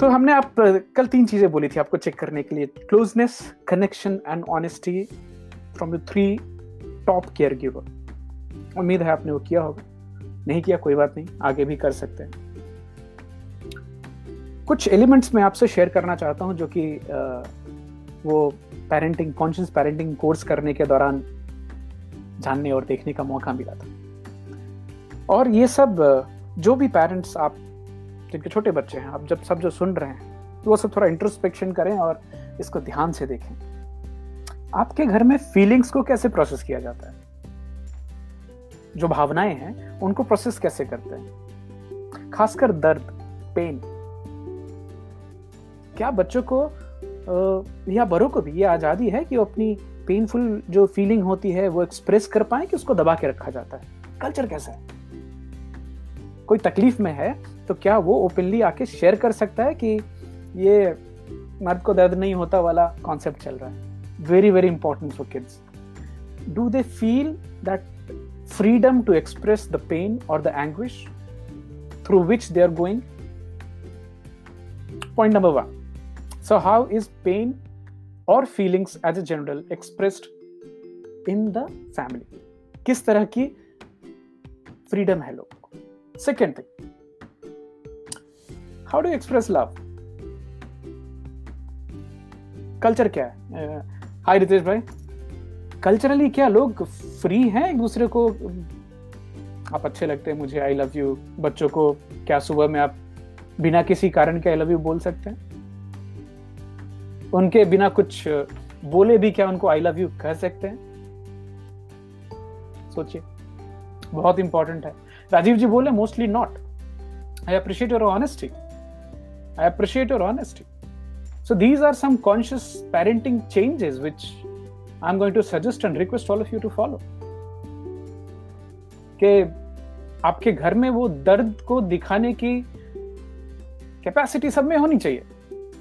तो हमने आप, कल तीन चीज़ें बोली थी आपको चेक करने के लिए closeness connection and honesty from three top care giver उम्मीद है आपने वो किया होगा। नहीं किया कोई बात नहीं, आगे भी कर सकते हैं। कुछ एलिमेंट्स मैं आपसे शेयर करना चाहता हूँ जो कि वो पेरेंटिंग कॉन्शियस पेरेंटिंग कोर्स करने के दौरान जानने और देखने का मौका मिला था। और ये सब, जो भी पेरेंट्स आप जिनके छोटे बच्चे हैं, आप जब सब जो सुन रहे हैं तो वो सब थोड़ा इंट्रोस्पेक्शन करें और इसको ध्यान से देखें। आपके घर में फीलिंग्स को कैसे प्रोसेस किया जाता है? जो भावनाएँ हैं, उनको प्रोसेस कैसे करते हैं? खासकर दर्द पेन क्या बच्चों को या बड़ों को भी ये आज़ादी है कि वो अपनी पेनफुल जो फीलिंग होती है, वो एक्सप्रेस कर पाए कि उसको दबा के रखा जाता है? कल्चर कैसा है? कोई तकलीफ़ में है तो क्या वो ओपनली आके शेयर कर सकता है कि ये मर्द को दर्द नहीं होता वाला कॉन्सेप्ट चल रहा है? Very very important for kids do they feel that freedom to express the pain और the anguish through which they are going point number one So, how is pain or feelings as a general expressed in the family? किस तरह की freedom है लोगों second thing how do express love culture क्या है? हाय रितेश भाई culturally क्या लोग फ्री हैं एक दूसरे को? आप अच्छे लगते हैं, मुझे आई लव यू बच्चों को क्या सुबह में आप बिना किसी कारण के आई लव यू बोल सकते हैं? उनके बिना कुछ बोले भी क्या उनको आई लव यू कह सकते हैं? सोचिए। बहुत इंपॉर्टेंट है। राजीव जी बोले mostly not I appreciate your honesty I appreciate your honesty so these are some conscious parenting changes which i'm going to suggest and request all of you to follow. कि आपके घर में वो दर्द को दिखाने की कैपेसिटी सब में होनी चाहिए।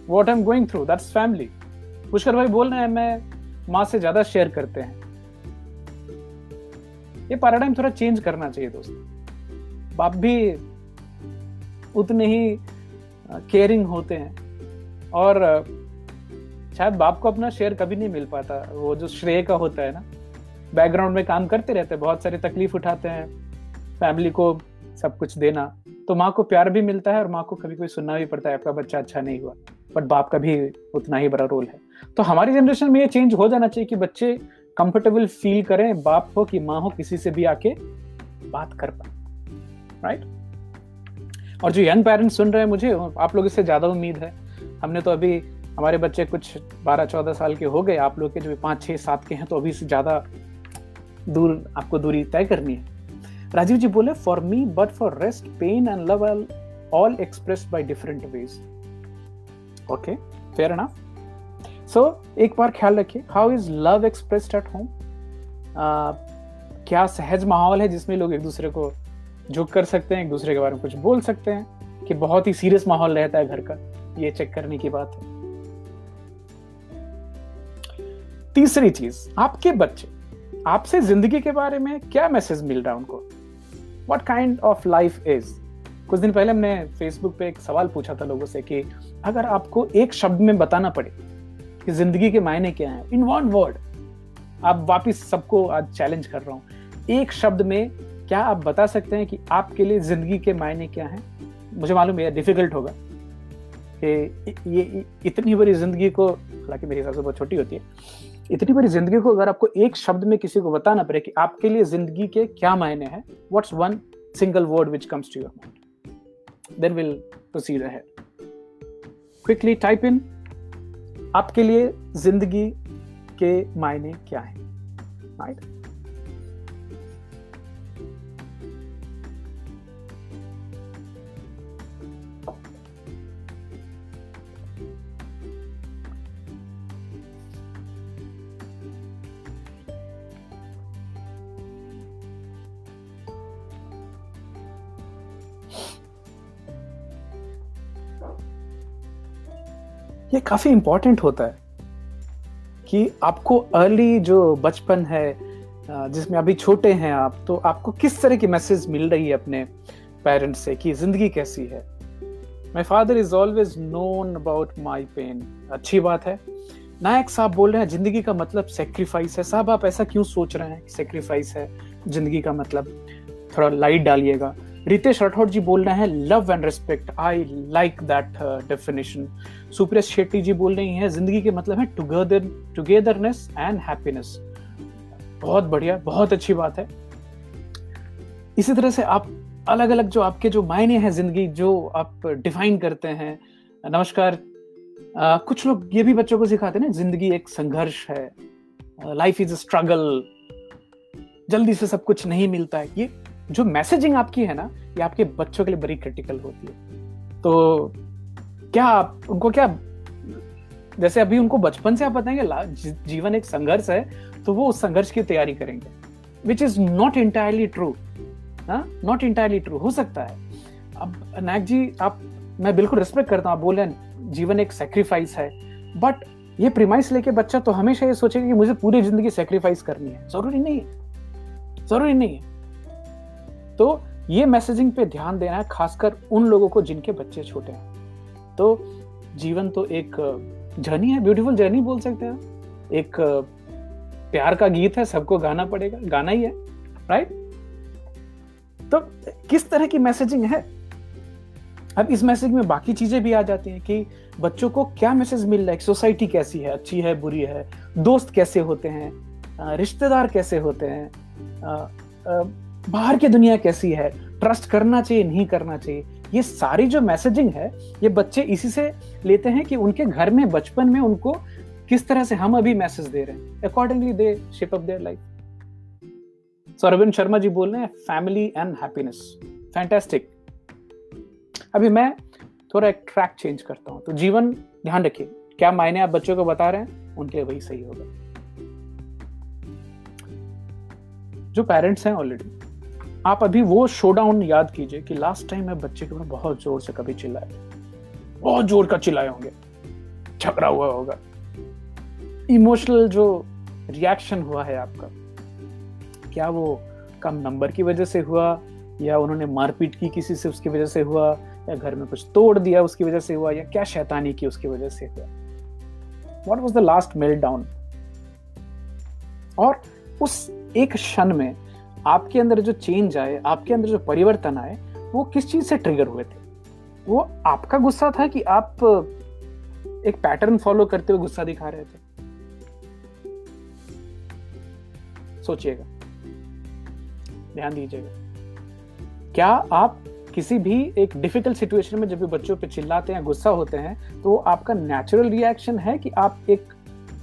What am going through that's family Pushkar भाई बोल रहे हैं, मैं माँ से ज़्यादा शेयर करते हैं। ये पैराडाइम थोड़ा चेंज करना चाहिए दोस्त। बाप भी उतने ही केयरिंग होते हैं। और शायद बाप को अपना शेयर कभी नहीं मिल पाता। वो जो श्रेय का होता है ना बैकग्राउंड में काम करते रहते हैं, बहुत सारी तकलीफ़ उठाते हैं फैमिली को सब कुछ देना। तो माँ को प्यार भी मिलता है और माँ को कभी कोई सुनना भी पड़ता है, आपका बच्चा अच्छा नहीं हुआ बट बाप का भी उतना ही बड़ा रोल है। तो हमारी जनरेशन में ये चेंज हो जाना चाहिए कि बच्चे कंफर्टेबल फील करें, बाप हो कि माँ हो, किसी से भी आके बात कर पाए। राइट और जो यंग पेरेंट्स सुन रहे हैं मुझे, आप लोग इससे ज़्यादा उम्मीद है। हमने तो अभी हमारे बच्चे कुछ 12-14 साल के हो गए। आप लोग के जो पाँच छः सात के हैं तो अभी से ज़्यादा दूर, आपको दूरी तय करनी है। राजीव जी बोले for me but for rest pain and love all express by different ways okay fair enough so एक बार ख्याल रखिए how is love expressed at home क्या सहज माहौल है जिसमें लोग एक दूसरे को झुक कर सकते हैं, एक दूसरे के बारे में कुछ बोल सकते हैं कि बहुत ही सीरियस माहौल रहता है घर का। ये चेक करने की बात है। तीसरी चीज़, आपके बच्चे, आपसे ज़िंदगी के बारे में क्या मैसेज मिल रहा है उनको? What kind of life is कुछ दिन पहले हमने फेसबुक पे एक सवाल पूछा था लोगों से कि अगर आपको एक शब्द में बताना पड़े कि ज़िंदगी के मायने क्या हैं इन वन वर्ड आप वापिस सबको आज चैलेंज कर रहा हूँ। एक शब्द में क्या आप बता सकते हैं कि आपके लिए ज़िंदगी के मायने क्या हैं मुझे मालूम है डिफ़िकल्ट होगा कि ये इतनी बड़ी ज़िंदगी को, हालाँकि मेरे हिसाब से बहुत छोटी होती है, इतनी बड़ी ज़िंदगी को अगर आपको एक शब्द में किसी को बताना पड़े कि आपके लिए ज़िंदगी के क्या मायने हैं what's one single word which comes to your mind then we'll proceed ahead. Quickly type in, आपके लिए ज़िंदगी के मायने क्या है right? ये काफ़ी इंपॉर्टेंट होता है कि आपको अर्ली जो बचपन है जिसमें अभी छोटे हैं आप तो आपको किस तरह की मैसेज मिल रही है अपने पेरेंट्स से कि ज़िंदगी कैसी है? My father is always known about my pain अच्छी बात है। नायक साहब बोल रहे हैं, ज़िंदगी का मतलब सेक्रीफाइस है। साहब, आप ऐसा क्यों सोच रहे हैं सेक्रीफाइस है? ज़िंदगी का मतलब थोड़ा लाइट डालिएगा। रितेश राठौर जी बोल रहे हैं love and respect I like that definition Supriya Shetty ji बोल रही हैं ज़िंदगी के मतलब है टुगेदर टुगेदरनेस एंड हैप्पीनेस बहुत बढ़िया बहुत अच्छी बात है। इसी तरह से आप अलग अलग जो आपके जो मायने हैं ज़िंदगी जो आप डिफाइन करते हैं नमस्कार आ, कुछ लोग ये भी बच्चों को सिखाते हैं ना ज़िंदगी एक संघर्ष है लाइफ इज़ अ स्ट्रगल जल्दी से सब कुछ नहीं मिलता है। ये जो मैसेजिंग आपकी है ना, ये आपके बच्चों के लिए बड़ी क्रिटिकल होती है। तो क्या आप, उनको क्या, जैसे अभी उनको बचपन से आप बताएँगे जीवन एक संघर्ष है तो वो उस संघर्ष की तैयारी करेंगे। Which is not entirely true not entirely true हो सकता है। अब नायक जी, आप, मैं बिल्कुल रिस्पेक्ट करता हूँ, आप बोले जीवन एक सेक्रीफाइस है। बट ये प्रिमाइस लेके बच्चा तो हमेशा ये सोचेगा कि मुझे पूरी ज़िंदगी सेक्रीफाइस करनी है। ज़रूरी नहीं है। ज़रूरी नहीं है। तो ये मैसेजिंग पे ध्यान देना है, खासकर उन लोगों को जिनके बच्चे छोटे हैं। तो जीवन तो एक जर्नी है ब्यूटीफुल जर्नी बोल सकते हैं। एक प्यार का गीत है, सबको गाना पड़ेगा, गाना ही है राइट तो किस तरह की मैसेजिंग है? अब इस मैसेज में बाकी चीज़ें भी आ जाती हैं कि बच्चों को क्या मैसेज मिल रहा है सोसाइटी कैसी है, अच्छी है, बुरी है, दोस्त कैसे होते हैं रिश्तेदार कैसे होते हैं बाहर की दुनिया कैसी है? ट्रस्ट करना चाहिए, नहीं करना चाहिए। ये सारी जो मैसेजिंग है, ये बच्चे इसी से लेते हैं कि उनके घर में, बचपन में उनको किस तरह से हम अभी मैसेज दे रहे हैं। Accordingly they shape up their life so Arvind Sharma ji बोल रहे हैं फैमिली एंड हैप्पीनेस फैंटेस्टिक अभी मैं थोड़ा एक ट्रैक चेंज करता हूँ। तो जीवन, ध्यान रखिए, क्या मायने आप बच्चों को बता रहे हैं? उनके लिए वही सही होगा। जो पेरेंट्स हैं ऑलरेडी आप अभी वो शोडाउन याद कीजिए कि लास्ट टाइम मैं बच्चे के ऊपर बहुत ज़ोर से कभी चिल्लाए बहुत ज़ोर का चिल्लाए होंगे। झगड़ा हुआ होगा। इमोशनल जो रिएक्शन हुआ है आपका, क्या वो कम नंबर की वजह से हुआ, या उन्होंने मारपीट की किसी से उसकी वजह से हुआ, या घर में कुछ तोड़ दिया उसकी वजह से हुआ, या क्या शैतानी की उसकी वजह से हुआ? What was the last meltdown और उस एक क्षण में आपके अंदर जो चेंज आए, आपके अंदर जो परिवर्तन आए, वो किस चीज़ से ट्रिगर हुए थे? वो आपका गुस्सा था कि आप, एक पैटर्न फॉलो करते हुए गुस्सा दिखा रहे थे? सोचिएगा। ध्यान दीजिएगा। क्या आप किसी भी एक डिफ़िकल्ट सिचुएशन में जब भी बच्चों पे चिल्लाते हैं, गुस्सा होते हैं तो आपका नेचुरल रिएक्शन है कि आप एक,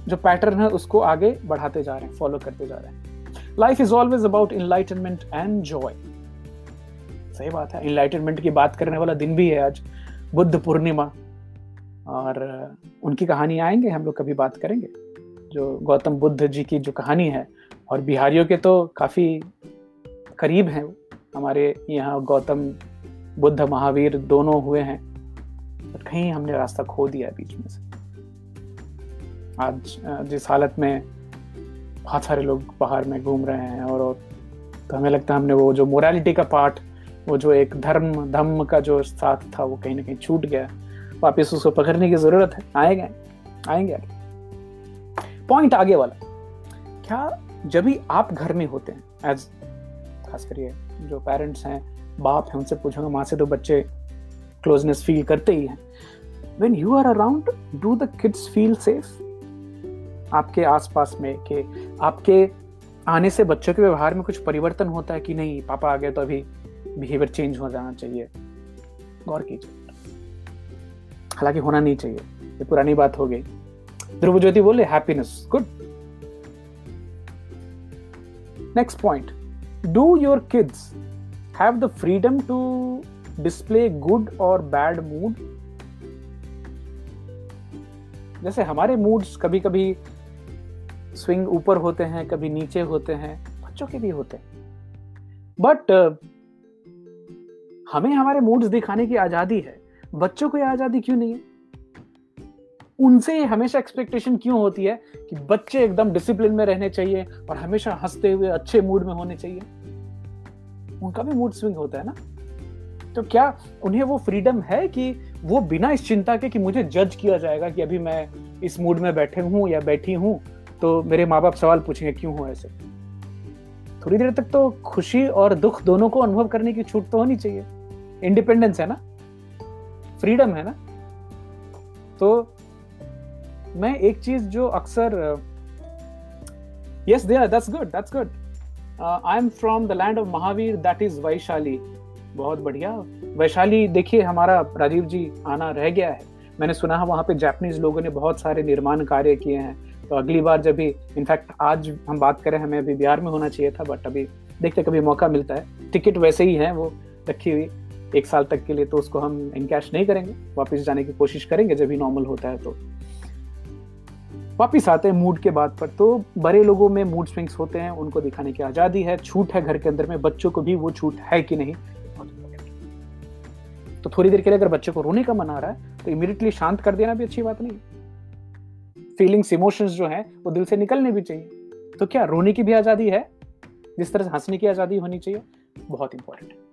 जो पैटर्न है, उसको आगे बढ़ाते जा रहे हैं फॉलो करते जा रहे हैं? Life is always about enlightenment and joy सही बात है। इनलाइटनमेंट की बात करने वाला दिन भी है आज। बुद्ध पूर्णिमा। और उनकी कहानी आएँगे, हम लोग कभी बात करेंगे। जो गौतम बुद्ध जी की जो कहानी है, और बिहारियों के तो काफ़ी करीब हैं। हमारे यहाँ गौतम बुद्ध महावीर दोनों हुए हैं। पर कहीं हमने रास्ता खो दिया बीच में से। आज जिस हालत में बहुत सारे लोग बाहर में घूम रहे हैं और, और तो हमें लगता है हमने वो जो मोरालिटी का पार्ट वो जो एक धर्म धम्म का जो साथ था वो कहीं ना कहीं छूट गया। वापस उसको पकड़ने की ज़रूरत है। आएँगे आएँगे आगे। पॉइंट आगे वाला। क्या जब भी आप घर में होते हैं एज खास करिए जो पेरेंट्स हैं बाप हैं उनसे पूछूँगा माँ से तो बच्चे क्लोजनेस फील करते ही हैं। When you are around do the kids feel safe आपके आसपास में कि आपके आने से बच्चों के व्यवहार में कुछ परिवर्तन होता है कि नहीं? पापा आ गए तो अभी बिहेवियर चेंज हो जाना चाहिए। गौर कीजिए। हालाँकि होना नहीं चाहिए। ये पुरानी बात हो गई। ध्रुव ज्योति बोले happiness good next point do your kids have the freedom to display good और बैड मूड जैसे हमारे मूड्स कभी कभी स्विंग ऊपर होते हैं कभी नीचे होते हैं बच्चों के भी होते हैं। बट uh, हमें हमारे मूड्स दिखाने की आज़ादी है। बच्चों को यह आज़ादी क्यों नहीं है? उनसे हमेशा एक्सपेक्टेशन क्यों होती है कि बच्चे एकदम डिसिप्लिन में रहने चाहिए और हमेशा हँसते हुए अच्छे मूड में होने चाहिए? उनका भी मूड स्विंग होता है ना? तो क्या उन्हें वो फ्रीडम है कि वो बिना इस चिंता के कि मुझे जज किया जाएगा कि अभी मैं इस मूड में बैठे हूँ या बैठी हूँ? तो मेरे माँ बाप सवाल पूछेंगे, क्यों हो ऐसे? थोड़ी देर तक तो खुशी और दुख दोनों को अनुभव करने की छूट तो होनी चाहिए। इंडिपेंडेंस है ना? फ्रीडम है ना? तो मैं एक चीज़ जो अक्सर yes that's good that's good I am from the land of Mahavir that is Vaishali बहुत बढ़िया। वैशाली देखिए, हमारा राजीव जी आना रह गया है। मैंने सुना है वहाँ पे जापानीज लोगों ने बहुत सारे निर्माण कार्य किए हैं। तो अगली बार जब भी इनफैक्ट आज हम बात करें, हमें अभी बिहार में होना चाहिए था बट अभी देखते कभी मौका मिलता है। टिकट वैसे ही है, वो रखी हुई। एक साल तक के लिए तो उसको हम इनकैश नहीं करेंगे। वापस जाने की कोशिश करेंगे, जब भी नॉर्मल होता है तो। वापिस आते हैं मूड के बाद पर। तो बड़े लोगों में मूड स्विंग्स होते हैं, उनको दिखाने की आज़ादी है। छूट है घर के अंदर में, बच्चों को भी वो छूट है कि नहीं? तो थोड़ी देर के लिए अगर बच्चे को रोने का मन आ रहा है तो इमीडिएटली शांत कर देना भी अच्छी बात नहीं फीलिंग्स इमोशंस जो है, वो दिल से निकलने भी चाहिए। तो क्या रोने की भी आज़ादी है? जिस तरह से हंसने की आज़ादी होनी चाहिए, बहुत इंपॉर्टेंट है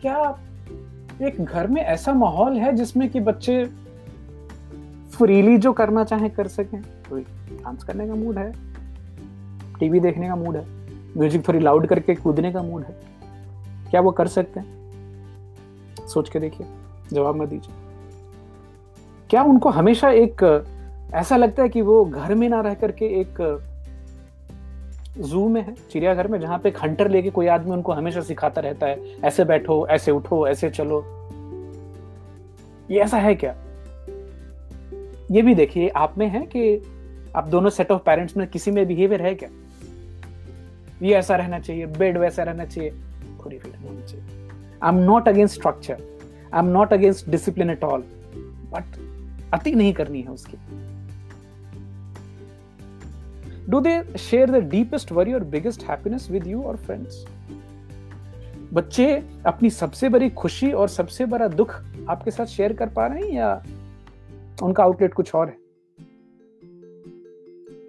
क्या एक घर में ऐसा माहौल है जिसमें कि बच्चे फ्रीली जो करना चाहे कर सकें? कोई डांस करने का मूड है? टीवी देखने का मूड है? म्यूज़िक थोड़ी लाउड करके कूदने का मूड है। क्या वो कर सकते हैं? सोच के देखिए, जवाब मत दीजिए। क्या उनको हमेशा एक, ऐसा लगता है कि वो घर में ना रह करके एक जू में है, चिड़ियाघर में, जहाँ पे हंटर लेके कोई आदमी उनको हमेशा सिखाता रहता है, ऐसे बैठो, ऐसे उठो, ऐसे चलो। ये ऐसा है क्या? ये भी देखिए, आप में है कि आप दोनों सेट ऑफ़ पेरेंट्स में किसी में बिहेवियर है क्या? ये ऐसा रहना चाहिए, बेड वैसा रहना चाहिए। थोड़ी फ्रीडम होनी चाहिए। I am not against structure I am not against discipline at all but अति नहीं करनी है उसकी। Do they share the deepest worry और बिगेस्ट हैप्पीनेस विद यू और फ्रेंड्स बच्चे अपनी सबसे बड़ी खुशी और सबसे बड़ा दुख आपके साथ शेयर कर पा रहे हैं या उनका आउटलेट कुछ और है?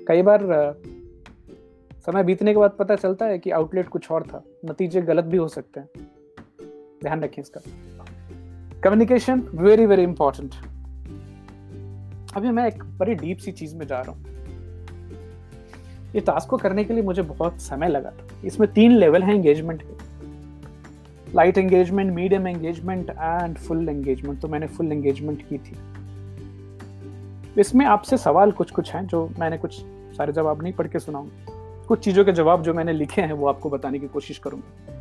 कई बार समय बीतने के बाद पता चलता है कि आउटलेट कुछ और था। नतीजे गलत भी हो सकते हैं। ध्यान रखें इसका। कम्युनिकेशन वेरी वेरी इंपॉर्टेंट अभी मैं एक बड़ी डीप सी चीज़ में जा रहा हूँ। ये टास्क को करने के लिए मुझे बहुत समय लगा था। इसमें तीन लेवल हैं एंगेजमेंट के। Light engagement medium engagement and full engagement तो मैंने फुल एंगेजमेंट की थी। इसमें आपसे सवाल कुछ कुछ हैं जो मैंने कुछ सारे जवाब नहीं पढ़ के सुनाऊँगा। कुछ चीज़ों के जवाब जो मैंने लिखे हैं वो आपको बताने की कोशिश करूँगा।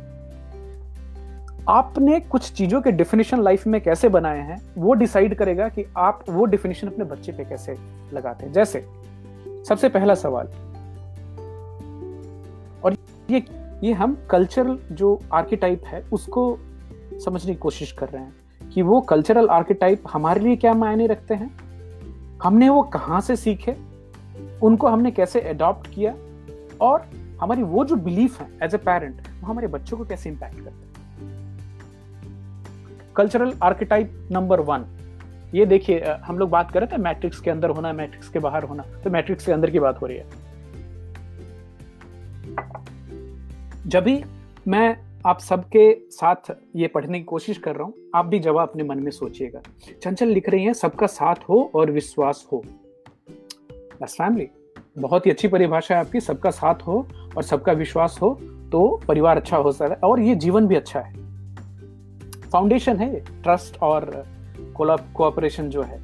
आपने कुछ चीज़ों के डिफिनेशन लाइफ में कैसे बनाए हैं, वो डिसाइड करेगा कि आप वो डिफिनेशन अपने बच्चे पे कैसे लगाते हैं। जैसे, सबसे पहला सवाल, और ये ये हम कल्चरल जो आर्किटाइप है, उसको समझने की कोशिश कर रहे हैं कि वो कल्चरल आर्किटाइप हमारे लिए क्या मायने रखते हैं? हमने वो कहाँ से सीखे? उनको हमने कैसे अडॉप्ट किया? और हमारी वो जो बिलीफ है एज ए पेरेंट वो हमारे बच्चों को कैसे इंपैक्ट करते हैं? कल्चरल आर्किटाइप नंबर वन ये देखिए हम लोग बात कर रहे थे मैट्रिक्स के अंदर होना मैट्रिक्स के बाहर होना तो मैट्रिक्स के अंदर की बात हो रही है। जब भी मैं आप सबके साथ ये पढ़ने की कोशिश कर रहा हूँ, आप भी जवाब अपने मन में सोचिएगा। चंचल लिख रही है, सबका साथ हो और विश्वास हो। फैमिली बहुत ही अच्छी परिभाषा है आपकी, सबका साथ हो और सबका विश्वास हो तो परिवार अच्छा हो सकता है और ये जीवन भी अच्छा है। फाउंडेशन है ट्रस्ट और कोऑपरेशन जो है।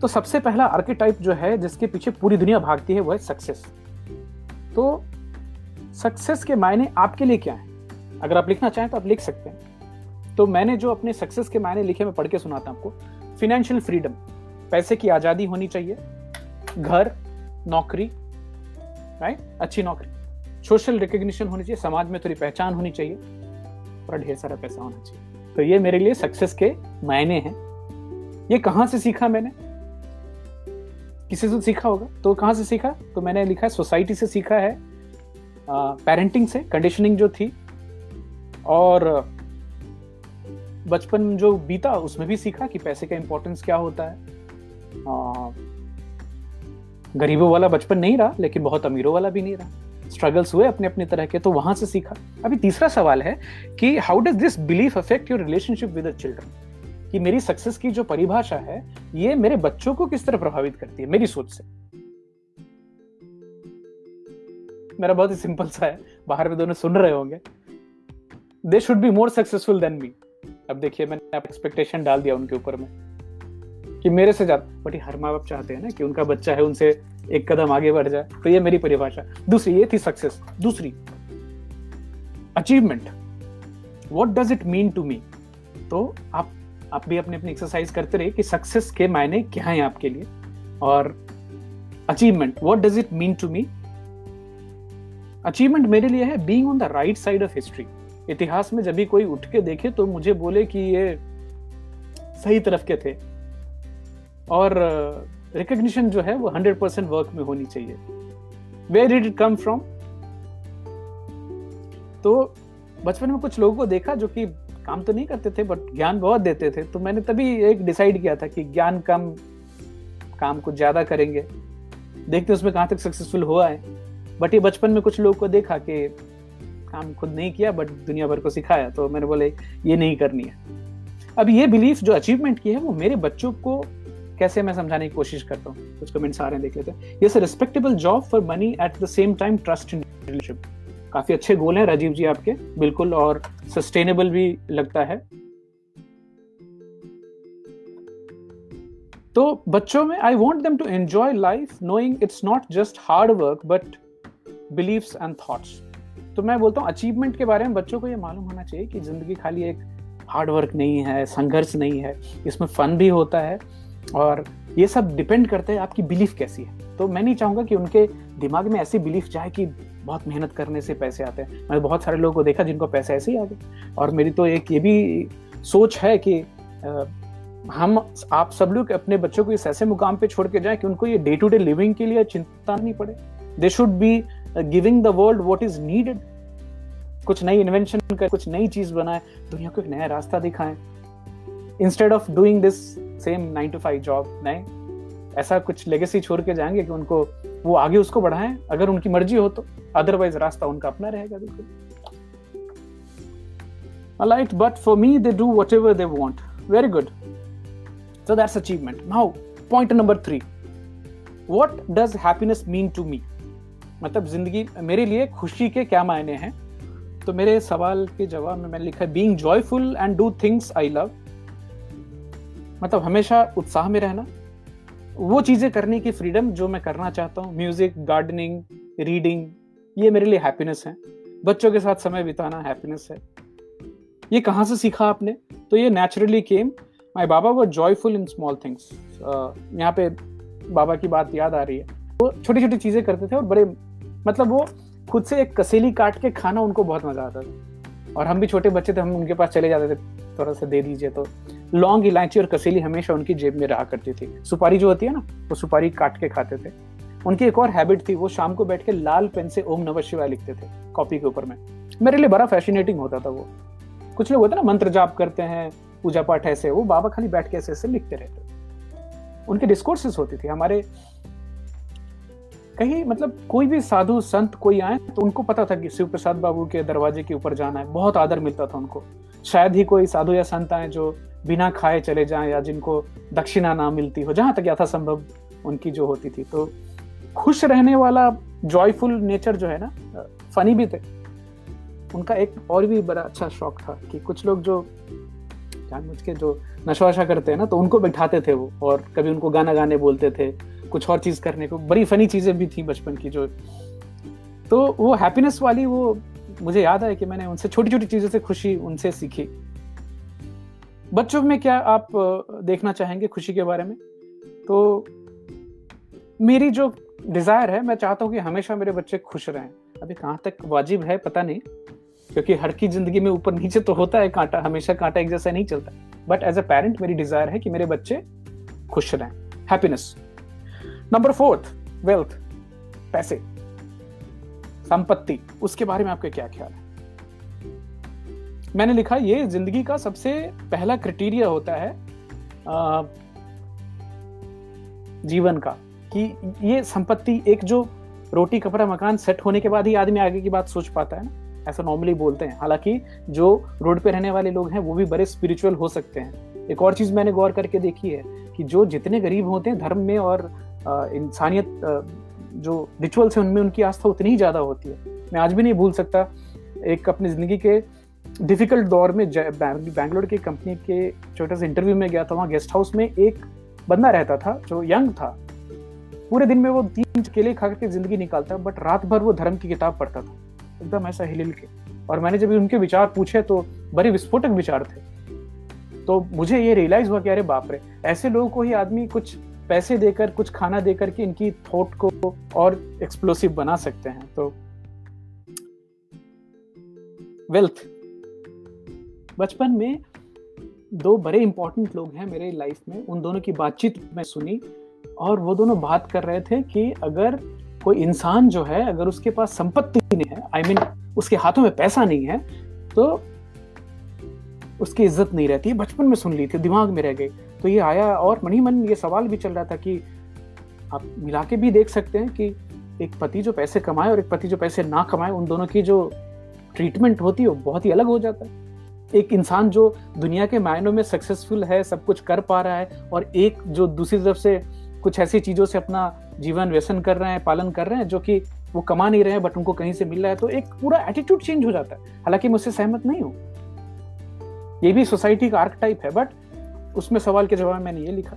तो सबसे पहला आर्किटाइप जो है, जिसके पीछे पूरी दुनिया भागती है, वो है सक्सेस तो सक्सेस के मायने आपके लिए क्या है? अगर आप लिखना चाहें तो आप लिख सकते हैं। तो मैंने जो अपने सक्सेस के मायने लिखे, मैं पढ़ के सुनाता हूँ आपको। फिनेंशियल फ्रीडम पैसे की आज़ादी होनी चाहिए। घर नौकरी राइट अच्छी नौकरी। सोशल रिकग्निशन होनी चाहिए, समाज में थोड़ी पहचान होनी चाहिए और ढेर सारा पैसा होना चाहिए। तो ये मेरे लिए सक्सेस के मायने हैं। ये कहाँ से सीखा मैंने? किसी से सीखा होगा? तो कहाँ से सीखा? तो मैंने लिखा है सोसाइटी से सीखा है। पेरेंटिंग से कंडीशनिंग जो थी, और बचपन जो बीता, उसमें भी सीखा कि पैसे का इंपॉर्टेंस क्या होता है। गरीबों वाला बचपन नहीं रहा, लेकिन बहुत अमीरों वाला भी नहीं रहा। स्ट्रगल्स हुए अपने अपने तरह के तो वहाँ से सीखा। अभी तीसरा सवाल है कि how does this belief affect your relationship with children कि मेरी सक्सेस की जो परिभाषा है, ये मेरे बच्चों को किस तरह प्रभावित करती है, मेरी सोच से। मेरा बहुत ही सिंपल सा है, बाहर में दोनों सुन रहे होंगे। They should be more successful than me अब देखिए, मैंने एक्सपेक्टेशन डाल दिया उनके ऊपर में। कि मेरे से ज़्यादा बट हर माँ बाप चाहते हैं ना कि उनका बच्चा है, उनसे एक कदम आगे बढ़ जाए तो ये मेरी परिभाषा। दूसरी, ये थी सक्सेस दूसरी achievement what does it mean to me तो आप आप भी अपने, अपनी एक्सरसाइज करते रहे कि सक्सेस के मायने क्या हैं आपके लिए। और achievement what does it mean to me achievement मेरे लिए है being on the right side of history इतिहास में जब भी कोई उठ के देखे तो मुझे बोले कि ये सही तरफ़ के थे। और रिकग्निशन जो है वो हंड्रेड परसेंट वर्क में होनी चाहिए। Where did it come from तो बचपन में कुछ लोगों को देखा जो कि काम तो नहीं करते थे बट ज्ञान बहुत देते थे। तो मैंने तभी एक डिसाइड किया था कि ज्ञान कम, काम कुछ ज़्यादा करेंगे। देखते उसमें कहाँ तक सक्सेसफुल हुआ है। बट ये बचपन में कुछ लोग को देखा कि काम खुद नहीं किया बट दुनिया भर को सिखाया। तो मैंने बोले, ये नहीं करनी है। अब ये बिलीफ जो अचीवमेंट की है, वो मेरे बच्चों को कैसे मैं समझाने की कोशिश करता हूँ? कुछ कमेंट्स आ रहे हैं, देख लेते हैं। ये respectable job for money at the same time trust in relationship काफ़ी अच्छे गोल हैं राजीव जी आपके, बिल्कुल, और सस्टेनेबल भी लगता है। तो बच्चों में I want them to enjoy life knowing it's not just hard work but beliefs and thoughts तो मैं बोलता हूँ अचीवमेंट के बारे में बच्चों को ये मालूम होना चाहिए कि ज़िंदगी खाली एक हार्ड वर्क नहीं है, संघर्ष नहीं है। इसमें फन भी होता है और ये सब डिपेंड करते हैं आपकी बिलीफ कैसी है। तो मैं नहीं चाहूँगा कि उनके दिमाग में ऐसी बिलीफ जाए कि बहुत मेहनत करने से पैसे आते हैं। मैंने बहुत सारे लोगों को देखा जिनको पैसे ऐसे ही आ गए। और मेरी तो एक ये भी सोच है कि हम आप सब लोग अपने बच्चों को इस ऐसे मुकाम पे छोड़ के जाए कि उनको ये डे टू डे लिविंग के लिए चिंता नहीं पड़े। They should be giving the world what is needed कुछ नई इन्वेंशन कर, कुछ नई चीज़ बनाए, दुनिया को एक नया रास्ता दिखाएँ। Instead of doing this same nine to five job नहीं ऐसा कुछ लेगेसी छोड़ के जाएँगे कि उनको वो आगे उसको बढ़ाएँ अगर उनकी मर्ज़ी हो तो अदरवाइज़ रास्ता उनका अपना रहेगा बिल्कुल Alright, but for me, they do whatever they want. Very good. So that's achievement. Now, point number three. What does happiness mean to me? मतलब ज़िंदगी मेरे लिए खुशी के क्या मायने हैं तो मेरे सवाल के जवाब में मैंने लिखा है being joyful and do things I love मतलब हमेशा उत्साह में रहना, वो चीज़ें करने की फ्रीडम जो मैं करना चाहता हूँ म्यूज़िक गार्डनिंग रीडिंग ये मेरे लिए हैप्पीनेस है। बच्चों के साथ समय बिताना हैप्पीनेस है। ये कहाँ से सीखा आपने? तो ये नेचुरली केम माई बाबा वो जॉयफुल इन स्मॉल थिंग्स यहाँ पे बाबा की बात याद आ रही है। वो छोटी छोटी चीज़ें करते थे और बड़े मतलब वो खुद से एक कसेली काट के खाना उनको बहुत मज़ा आता था। और हम भी छोटे बच्चे थे, हम उनके पास चले जाते थे। थोड़ा सा दे दीजिए तो। लौंग, इलायची और कसेली हमेशा उनकी जेब में रहा करती थी। सुपारी जो होती है ना, वो सुपारी काट के खाते थे। उनकी एक और हैबिट थी, वो शाम को बैठ के लाल पेन से ओम नमः शिवाय लिखते थे, कॉपी के ऊपर में। मेरे लिए बड़ा फैसिनेटिंग होता था वो। कुछ लोग होते ना, मंत्र जाप करते हैं, पूजा पाठ ऐसे, वो बाबा खाली बैठ के ऐसे ऐसे लिखते रहते उनके डिस्कोर्सेस होती थी, हमारे कहीं मतलब कोई भी साधु, संत कोई आए तो उनको पता था कि शिव प्रसाद बाबू के दरवाजे के ऊपर जाना है, बहुत आदर मिलता था उनको। शायद ही कोई साधु या संत आए जो बिना खाए चले जाएँ या जिनको दक्षिणा ना मिलती हो। जहाँ तक यथासंभव उनकी जो होती थी। तो खुश रहने वाला जॉयफुल नेचर जो है ना फनी भी थे। उनका एक और भी बड़ा अच्छा शौक था कि कुछ लोग जो जानबूझ के जो नशा करते हैं ना तो उनको बैठाते थे वो और कभी उनको गाना गाने बोलते थे, कुछ और चीज़ करने को। बड़ी फनी चीज़ें भी थी बचपन की जो। तो वो हैप्पीनेस वाली वो मुझे याद है कि मैंने उनसे छोटी छोटी चीज़ों से खुशी उनसे सीखी। बच्चों में क्या आप देखना चाहेंगे खुशी के बारे में? तो मेरी जो डिज़ायर है, मैं चाहता हूँ कि हमेशा मेरे बच्चे खुश रहें। अभी कहाँ तक वाजिब है पता नहीं, क्योंकि हर की ज़िंदगी में ऊपर नीचे तो होता है कांटा, हमेशा कांटा एक जैसा नहीं चलता। बट एज अ पेरेंट मेरी डिज़ायर है कि मेरे बच्चे खुश रहें। हैप्पीनेस नंबर फोर्थ वेल्थ पैसे. संपत्ति। उसके बारे में आपके क्या ख्याल है? मैंने लिखा ये ज़िंदगी का सबसे पहला क्राइटेरिया होता है आ, जीवन का कि ये संपत्ति एक जो रोटी कपड़ा मकान सेट होने के बाद ही आदमी आगे की बात सोच पाता है ना। ऐसा नॉर्मली बोलते हैं। हालाँकि जो रोड पे रहने वाले लोग हैं वो भी बड़े स्पिरिचुअल हो सकते हैं। एक और चीज़ मैंने गौर करके देखी है कि जो जितने गरीब होते हैं धर्म में और इंसानियत जो रिचुअल्स है, उनमें उनकी आस्था उतनी ही ज़्यादा होती है। मैं आज भी नहीं भूल सकता, एक अपनी ज़िंदगी के डिफ़िकल्ट दौर में बैंगलोर की कंपनी के छोटे से इंटरव्यू में गया था, वहाँ गेस्ट हाउस में एक बंदा रहता था, जो यंग था। पूरे दिन में वो तीन केले खा करके ज़िंदगी निकालता बट रात भर वो धर्म की किताब पढ़ता था, एकदम ऐसा हिल के। और मैंने जब उनके विचार पूछे तो बड़े विस्फोटक विचार थे। तो मुझे ये रियलाइज़ हुआ कि अरे बाप रे, ऐसे लोगों को ही आदमी कुछ पैसे देकर कुछ खाना देकर के इनकी थॉट को और एक्सप्लोसिव बना सकते हैं तो वेल्थ बचपन में दो बड़े इंपॉर्टेंट लोग हैं मेरे लाइफ में उन दोनों की बातचीत मैं सुनी और वो दोनों बात कर रहे थे कि अगर कोई इंसान जो है अगर उसके पास संपत्ति नहीं है आई I मीन mean, उसके हाथों में पैसा नहीं है तो उसकी इज़्ज़त नहीं रहती। बचपन में सुन ली थी दिमाग में रह गई। तो ये आया और मनी मन ये सवाल भी चल रहा था कि आप मिला के भी देख सकते हैं कि एक पति जो पैसे कमाए और एक पति जो पैसे ना कमाए, उन दोनों की जो ट्रीटमेंट होती है, वो बहुत ही अलग हो जाता है। एक इंसान जो दुनिया के मायनों में सक्सेसफुल है, सब कुछ कर पा रहा है और एक जो दूसरी तरफ़ से कुछ ऐसी चीज़ों से अपना जीवन व्यसन कर रहे हैं, पालन कर रहे हैं, जो कि वो कमा नहीं रहे हैं बट उनको कहीं से मिल रहा है तो एक पूरा एटीट्यूड चेंज हो जाता है। हालाँकि मुझसे सहमत नहीं हूँ। ये भी सोसाइटी का आर्क टाइप है बट उसमें सवाल के जवाब मैंने ये लिखा।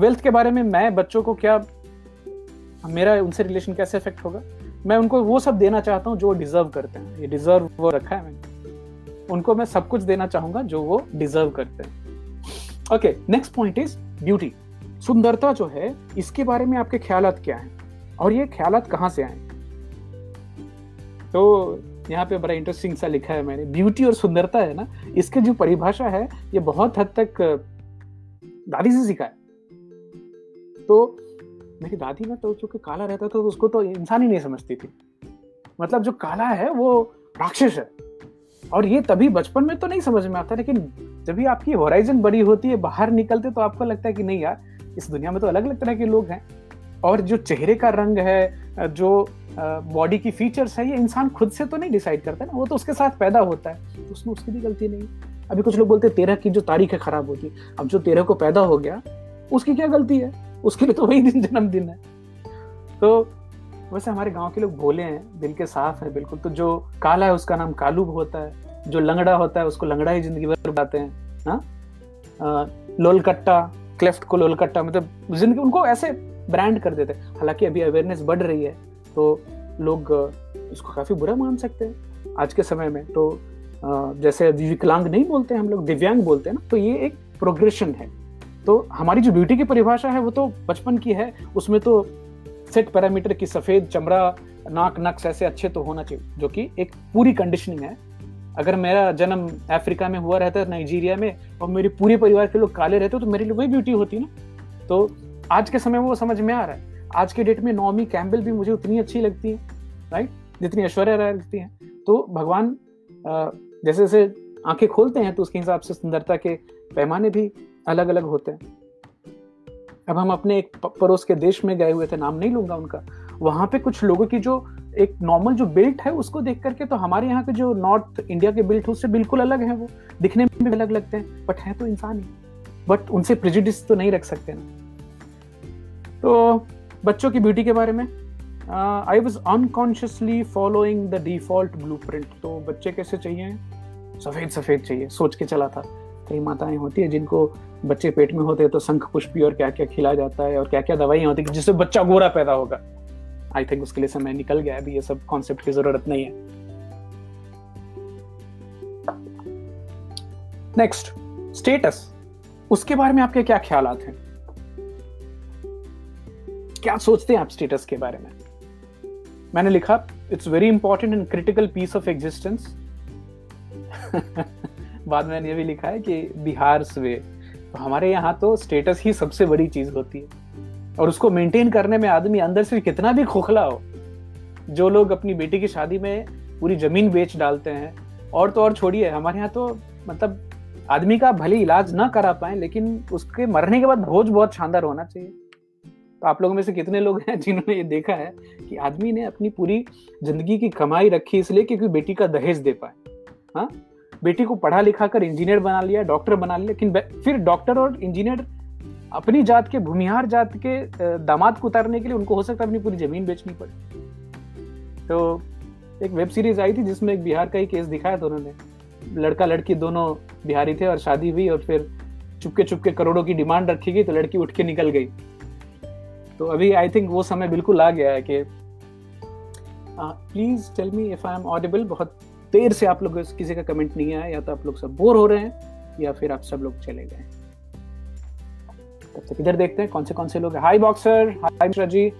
वेल्थ के बारे में मैं, बच्चों को क्या, मेरा उनसे रिलेशन कैसे इफ़ेक्ट होगा? मैं उनको वो सब देना चाहता हूँ जो डिजर्व करते हैं। ये डिजर्व वो रखा है मैंने। उनको मैं सब कुछ देना चाहूँगा जो वो डिजर्व करते हैं। Okay next point is beauty सुंदरता जो है, इसके बारे में आपके ख्याल क्या हैं? और ये ख्याल कहाँ से आए? तो यहाँ पे बड़ा इंटरेस्टिंग सा लिखा है मैंने। ब्यूटी और सुंदरता है ना, इसके जो परिभाषा है, ये बहुत हद तक दादी से सीखा है। तो मेरी दादी ना तो चूँकि काला रहता था तो उसको तो इंसान ही नहीं समझती थी। मतलब जो काला है, वो राक्षस है। और ये तभी बचपन में तो नहीं समझ में आता, लेकिन जब भी आपकी होराइजन बड़ी होती है, बाहर निकलते तो आपको लगता है कि नहीं यार, इस दुनिया में तो अलग अलग तरह के लोग हैं। और जो चेहरे का रंग है, जो बॉडी की फीचर्स है, ये इंसान खुद से तो नहीं डिसाइड करता ना, वो तो उसके साथ पैदा होता है। तो उसमें उसकी भी गलती नहीं। अभी कुछ लोग बोलते हैं, तेरह की जो तारीख है खराब होती है अब जो तेरह को पैदा हो गया, उसकी क्या गलती है? उसके लिए तो वही दिन जन्मदिन है। तो वैसे हमारे गाँव के लोग भोले हैं, दिल के साफ़ है, बिल्कुल। तो जो काला है, उसका नाम कालू होता है। जो लंगड़ा होता है, उसको लंगड़ा ही ज़िंदगी भर बताते हैं हाँ? लोलकट्टा क्लेफ्ट को लोलकट्टा मतलब ज़िंदगी उनको ऐसे ब्रांड कर देते हैं। हालाँकि अभी अवेयरनेस बढ़ रही है। तो लोग इसको काफ़ी बुरा मान सकते हैं आज के समय में। तो जैसे विकलांग नहीं बोलते हम लोग, दिव्यांग बोलते हैं ना तो ये एक प्रोग्रेशन है। तो हमारी जो ब्यूटी की परिभाषा है, वो तो बचपन की है। उसमें तो सेट पैरामीटर की सफ़ेद, चमड़ा, नाक, नक्स ऐसे अच्छे तो होना चाहिए, जो कि एक पूरी कंडीशनिंग है। अगर मेरा जन्म अफ्रीका में हुआ रहता नाइजीरिया में, और मेरे पूरे परिवार के लोग काले रहते तो मेरे लिए वही ब्यूटी होती ना। तो आज के समय में वो समझ में आ रहा है। आज के डेट में नॉमी कैम्बल भी मुझे उतनी अच्छी लगती है राइट जितनी ऐश्वर्या राय लगती है। तो भगवान जैसे जैसे आँखें खोलते हैं तो उसके हिसाब से सुंदरता के पैमाने भी अलग अलग होते हैं। अब हम अपने एक पड़ोस के देश में गए हुए थे, नाम नहीं लूँगा उनका, वहाँ पे कुछ लोगों की जो एक नॉर्मल जो बिल्ट है, उसको देख करके तो हमारे यहाँ के जो नॉर्थ इंडिया के बिल्ट उससे बिल्कुल अलग है वो। दिखने में भी अलग लगते हैं बट है तो इंसान ही। बट उनसे प्रिजिडिस तो नहीं रख सकते ना। तो बच्चों की ब्यूटी के बारे में? I was unconsciously following the default blue तो बच्चे कैसे चाहिए? सफ़ेद सफ़ेद चाहिए, सोच के चला था। कई माताएँ होती है जिनको बच्चे पेट में होते हैं तो शंख पुष्पी और क्या क्या खिलाया जाता है और क्या क्या दवाइयाँ होती है जिससे बच्चा गोरा पैदा होगा। आई थिंक उसके लिए समय निकल गया अभी ये सब कॉन्सेप्ट की ज़रूरत नहीं है। नेक्स्ट स्टेटस उसके बारे में आपके क्या ख्याल हैं? क्या सोचते हैं आप स्टेटस के बारे में? मैंने लिखा it's very important and critical piece of existence बाद में ये भी लिखा है कि बिहार स्वे तो हमारे यहाँ तो स्टेटस ही सबसे बड़ी चीज़ होती है। और उसको मेंटेन करने में आदमी अंदर से कितना भी खोखला हो, जो लोग अपनी बेटी की शादी में पूरी ज़मीन बेच डालते हैं, और तो और छोड़िए, हमारे यहाँ तो मतलब आदमी का भले इलाज ना करा पाए, लेकिन उसके मरने के बाद भोज बहुत शानदार होना चाहिए। तो आप लोगों में से कितने लोग हैं जिन्होंने ये देखा है कि आदमी ने अपनी पूरी ज़िंदगी की कमाई रखी इसलिए क्योंकि बेटी का दहेज दे पाए। हाँ? बेटी को पढ़ा लिखा कर इंजीनियर बना लिया, डॉक्टर बना लिया, लेकिन फिर डॉक्टर और इंजीनियर अपनी जात के, भूमिहार जात के दामाद को उतारने के लिए उनको हो सकता है अपनी पूरी ज़मीन बेचनी पड़े। तो एक वेब सीरीज़ आई थी जिसमें एक बिहार का ही केस दिखाया था उन्होंने। लड़का लड़की दोनों बिहारी थे और शादी हुई और फिर चुपके चुपके करोड़ों की डिमांड रखी गई तो लड़की उठ के निकल गई। तो अभी आई थिंक वो समय बिल्कुल आ गया है कि please tell me if I am audible बहुत देर से आप लोग किसी का कमेंट नहीं आया, या तो आप लोग सब बोर हो रहे हैं, या फिर आप सब लोग चले गए। तब तक इधर देखते हैं कौन से कौन से लोग hi boxer hi Mishra ji.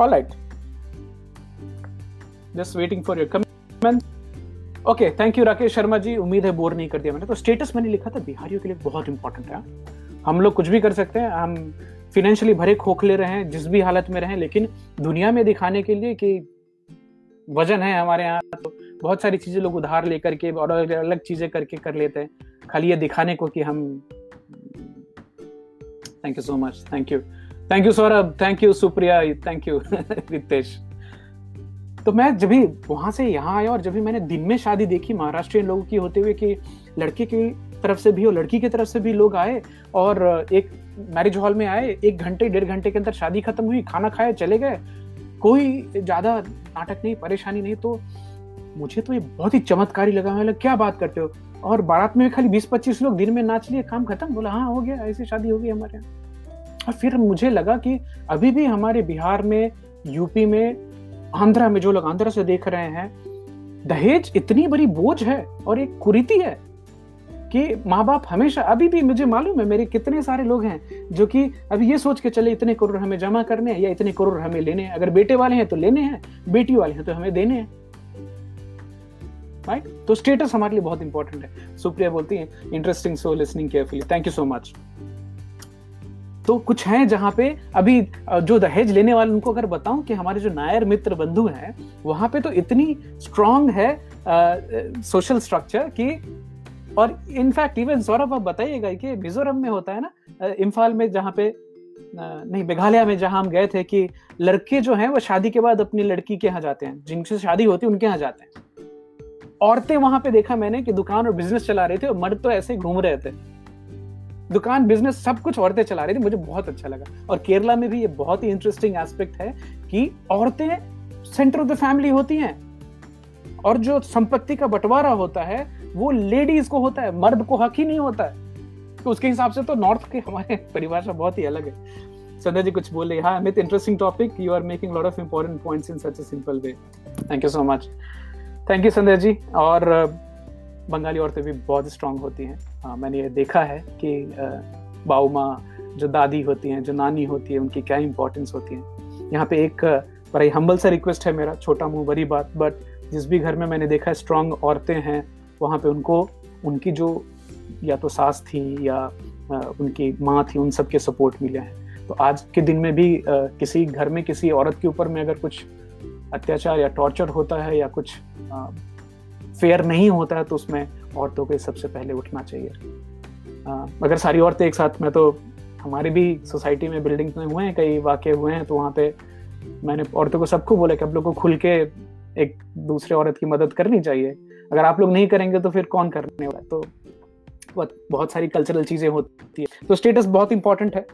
All right. Just waiting for your comment okay thank you Rakesh Sharma ji उम्मीद है बोर नहीं कर दिया मैंने। तो स्टेटस मैंने लिखा था, बिहारियों के लिए बहुत इंपॉर्टेंट है हम लोग कुछ भी कर सकते हैं, हम फिनेंशियली भरे खोखले रहे हैं, जिस भी हालत में रहें, लेकिन दुनिया में दिखाने के लिए कि वज़न है हमारे यहाँ तो बहुत सारी चीज़ें लोग उधार लेकर के और अलग अलग चीज़ें करके कर लेते हैं। खाली ये दिखाने को कि हम thank you so much thank you thank you Saurabh thank you Supriya thank you Ritesh तो मैं जब भी वहाँ से यहाँ आया और जब भी मैंने दिन में शादी देखी महाराष्ट्रीय लोगों की होते हुए कि लड़के की तरफ़ से भी और लड़की की तरफ़ से भी लोग आए और एक मैरिज हॉल में आए, एक घंटे, डेढ़ घंटे के अंदर शादी खत्म हुई, खाना खाए, चले गए। कोई ज़्यादा नाटक नहीं, परेशानी नहीं। तो मुझे तो ये बहुत ही चमत्कारी लगा। मैं क्या बात करते हो? और बारात में खाली बीस पच्चीस लोग दिन में नाच लिए, काम खत्म। बोला हाँ हो गया, ऐसी शादी हो गई हमारे यहाँ। और फिर मुझे लगा कि अभी भी हमारे बिहार में यूपी में, आंध्रा में जो लोग आंध्रा से देख रहे हैं, दहेज इतनी बड़ी बोझ है और एक कुरीति है कि माँ बाप हमेशा, अभी भी मुझे मालूम है मेरे कितने सारे लोग हैं जो कि अभी ये सोच के चले, इतने करोड़ हमें जमा करने हैं या इतने करोड़ हमें लेने हैं। अगर बेटे वाले हैं तो लेने हैं, बेटी वाले हैं तो हमें देने हैं। राइट तो स्टेटस हमारे लिए बहुत इंपॉर्टेंट है। सुप्रिया बोलती है interesting so listening carefully thank you so much तो कुछ हैं जहाँ पे अभी जो दहेज लेने वाले, उनको अगर बताऊँ कि हमारे जो नायर मित्र बंधु हैं, वहाँ पे तो इतनी स्ट्रांग है सोशल स्ट्रक्चर कि, और इनफैक्ट इवन सौरभ आप बताइएगा कि मिजोरम में होता है ना इम्फाल में जहाँ पे नहीं, मेघालय में जहाँ हम गए थे कि लड़के जो हैं, वो शादी के बाद अपनी लड़की के यहाँ जाते हैं। जिनसे शादी होती है, उनके यहाँ जाते हैं। औरतें वहाँ पे देखा मैंने कि दुकान और बिज़नेस चला रहे थे और मर्द तो ऐसे घूम रहे थे। दुकान बिज़नेस सब कुछ औरतें चला रही थी, मुझे बहुत अच्छा लगा। और केरला में भी ये बहुत ही इंटरेस्टिंग एस्पेक्ट है कि औरतें सेंटर ऑफ़ द फैमिली होती हैं। और जो संपत्ति का बंटवारा होता है, वो लेडीज़ को होता है, मर्द को हक ही नहीं होता है। तो उसके हिसाब से तो नॉर्थ के हमारे परिभाषा बहुत ही अलग है। संध्या जी कुछ बोले। हाँ Amit interesting topic you are making lot of important points in such a simple way thank you so much thank you Sandhya ji. और बंगाली औरतें भी बहुत स्ट्रांग होती हैं। मैंने ये देखा है कि बाऊ माँ जो दादी होती हैं, जो नानी होती है, उनकी क्या इंपॉर्टेंस होती है। यहाँ पे एक बड़ा ही हम्बल सा रिक्वेस्ट है मेरा, छोटा मुँह, बड़ी बात बट जिस भी घर में मैंने देखा है स्ट्रांग औरतें हैं, वहाँ पे उनको, उनकी जो या तो सास थी या उनकी माँ थी, उन सब के सपोर्ट मिले हैं। तो आज के दिन में भी किसी घर में किसी औरत के ऊपर में अगर कुछ अत्याचार या टॉर्चर होता है या कुछ फेयर नहीं होता है तो उसमें औरतों को सबसे पहले उठना चाहिए। अगर सारी औरतें एक साथ, में तो हमारे भी सोसाइटी में बिल्डिंग में हुए हैं, कई वाक्य हुए हैं तो वहाँ पे मैंने औरतों को सबको बोला कि आप लोग को खुल के एक दूसरे औरत की मदद करनी चाहिए। अगर आप लोग नहीं करेंगे तो फिर कौन करने वाला तो बहुत बहुत सारी कल्चरल चीज़ें होती है। तो स्टेटस बहुत इंपॉर्टेंट है।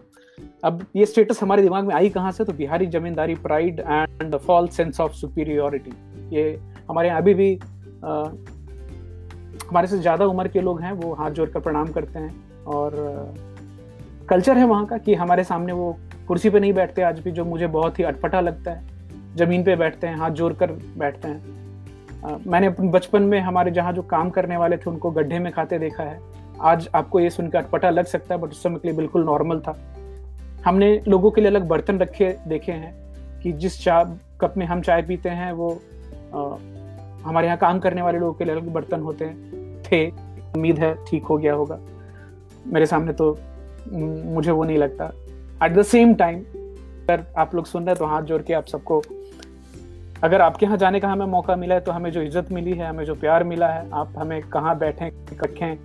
अब ये स्टेटस हमारे दिमाग में आई कहाँ से? तो बिहारी जमींदारी pride and false sense of superiority ये हमारे यहाँ अभी भी हमारे से ज़्यादा उम्र के लोग हैं, वो हाथ जोड़ कर प्रणाम करते हैं और कल्चर है वहाँ का कि हमारे सामने वो कुर्सी पे नहीं बैठते आज भी, जो मुझे बहुत ही अटपटा लगता है। ज़मीन पे बैठते हैं, हाथ जोड़ कर बैठते हैं। मैंने बचपन में हमारे जहाँ जो काम करने वाले थे, उनको गड्ढे में खाते देखा है। आज आपको ये सुनकर अटपटा लग सकता है, बट उस समय के लिए बिल्कुल नॉर्मल था। हमने लोगों के लिए अलग बर्तन रखे, देखे हैं कि जिस चाय, कप में हम चाय पीते हैं, वो हमारे यहाँ काम करने वाले लोगों के लिए अलग बर्तन होते हैं। थे, उम्मीद है ठीक हो गया होगा। मेरे सामने तो मुझे वो नहीं लगता। एट द सेम टाइम अगर आप लोग सुन रहे हैं तो हाथ जोड़ के आप सबको, अगर आपके यहाँ जाने का हमें मौका मिला है तो हमें जो इज़्ज़त मिली है, हमें जो प्यार मिला है, आप हमें कहाँ बैठे रखें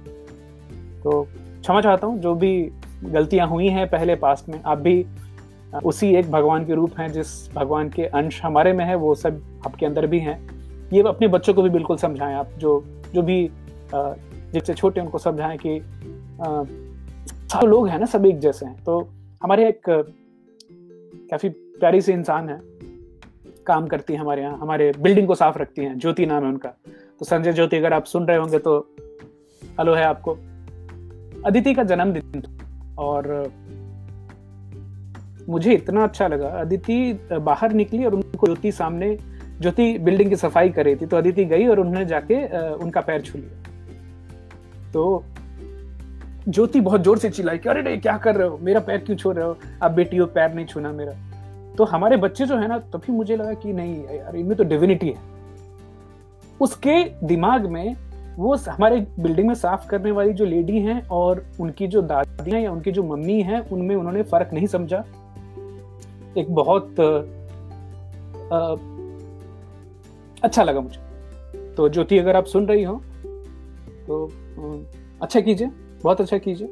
तो क्षमा चाहता हूँ, जो भी गलतियाँ हुई हैं पहले पास्ट में, आप भी उसी एक भगवान के रूप हैं जिस भगवान के अंश हमारे में है, वो सब आपके अंदर भी हैं। ये अपने बच्चों को भी बिल्कुल समझाएँ आप, जो जो भी जिससे छोटे उनको समझाएँ कि सब लोग हैं ना, सब एक जैसे हैं। तो हमारे एक, काफ़ी प्यारी सी इंसान है, काम करती है हमारे यहाँ, हमारे बिल्डिंग को साफ़ रखती हैं, ज्योति नाम है उनका। तो संजय ज्योति, अगर आप सुन रहे होंगे तो हेलो है आपको। अदिति का जन्मदिन और मुझे इतना अच्छा लगा। अदिति बाहर निकली और उनको ज्योति सामने ज्योति बिल्डिंग की सफ़ाई कर रही थी तो अदिति गई और उन्होंने जाके उनका पैर छू लिया। तो ज्योति बहुत ज़ोर से चिल्लाई कि अरे नहीं क्या कर रहे हो? मेरा पैर क्यों छू रहे हो? अब बेटी हो पैर नहीं छूना मेरा। तो हमारे बच्चे जो है ना तभी मुझे लगा कि नहीं यार इनमें तो डिविनिटी है। उसके दिमाग में वो हमारे बिल्डिंग में साफ़ करने वाली जो लेडी हैं और उनकी जो दादी हैं या उनकी जो मम्मी हैं उनमें उन्होंने फ़र्क नहीं समझा। एक बहुत आ, अच्छा लगा मुझे। तो ज्योति, अगर आप सुन रही हो तो अच्छा कीजिए, बहुत अच्छा कीजिए।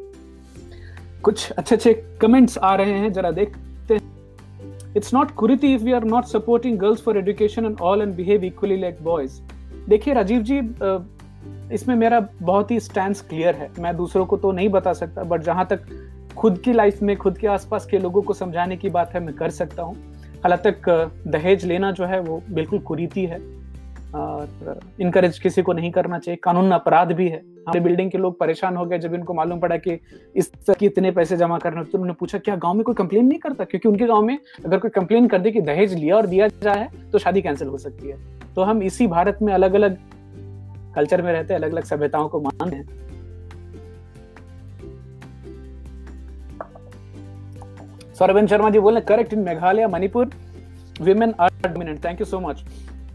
कुछ अच्छे अच्छे कमेंट्स आ रहे हैं, जरा देखते हैं। It's not कुरिति if we are not supporting girls for education and all and behave equally like boys देखिए राजीव जी इसमें मेरा बहुत ही स्टैंड क्लियर है। मैं दूसरों को तो नहीं बता सकता बट जहाँ तक खुद की लाइफ में, खुद के आसपास के लोगों को समझाने की बात है, मैं कर सकता हूँ। हालाँकि दहेज लेना जो है वो बिल्कुल कुरीति है और इनकरेज किसी को नहीं करना चाहिए। कानून अपराध भी है। हमारे बिल्डिंग के लोग परेशान हो गए जब इनको मालूम पड़ा कि इस तरह इतने पैसे जमा करने तो उन्होंने पूछा, क्या गाँव में कोई कंप्लेन नहीं करता? क्योंकि उनके गाँव में अगर कोई कंप्लेन कर दे कि दहेज लिया और दिया जाए तो शादी कैंसिल हो सकती है। तो हम इसी भारत में अलग अलग कल्चर में रहते अलग अलग सभ्यताओं को मानते हैं। सौरभन शर्मा जी बोले correct in Meghalaya Manipur women are dominant. Thank you so much.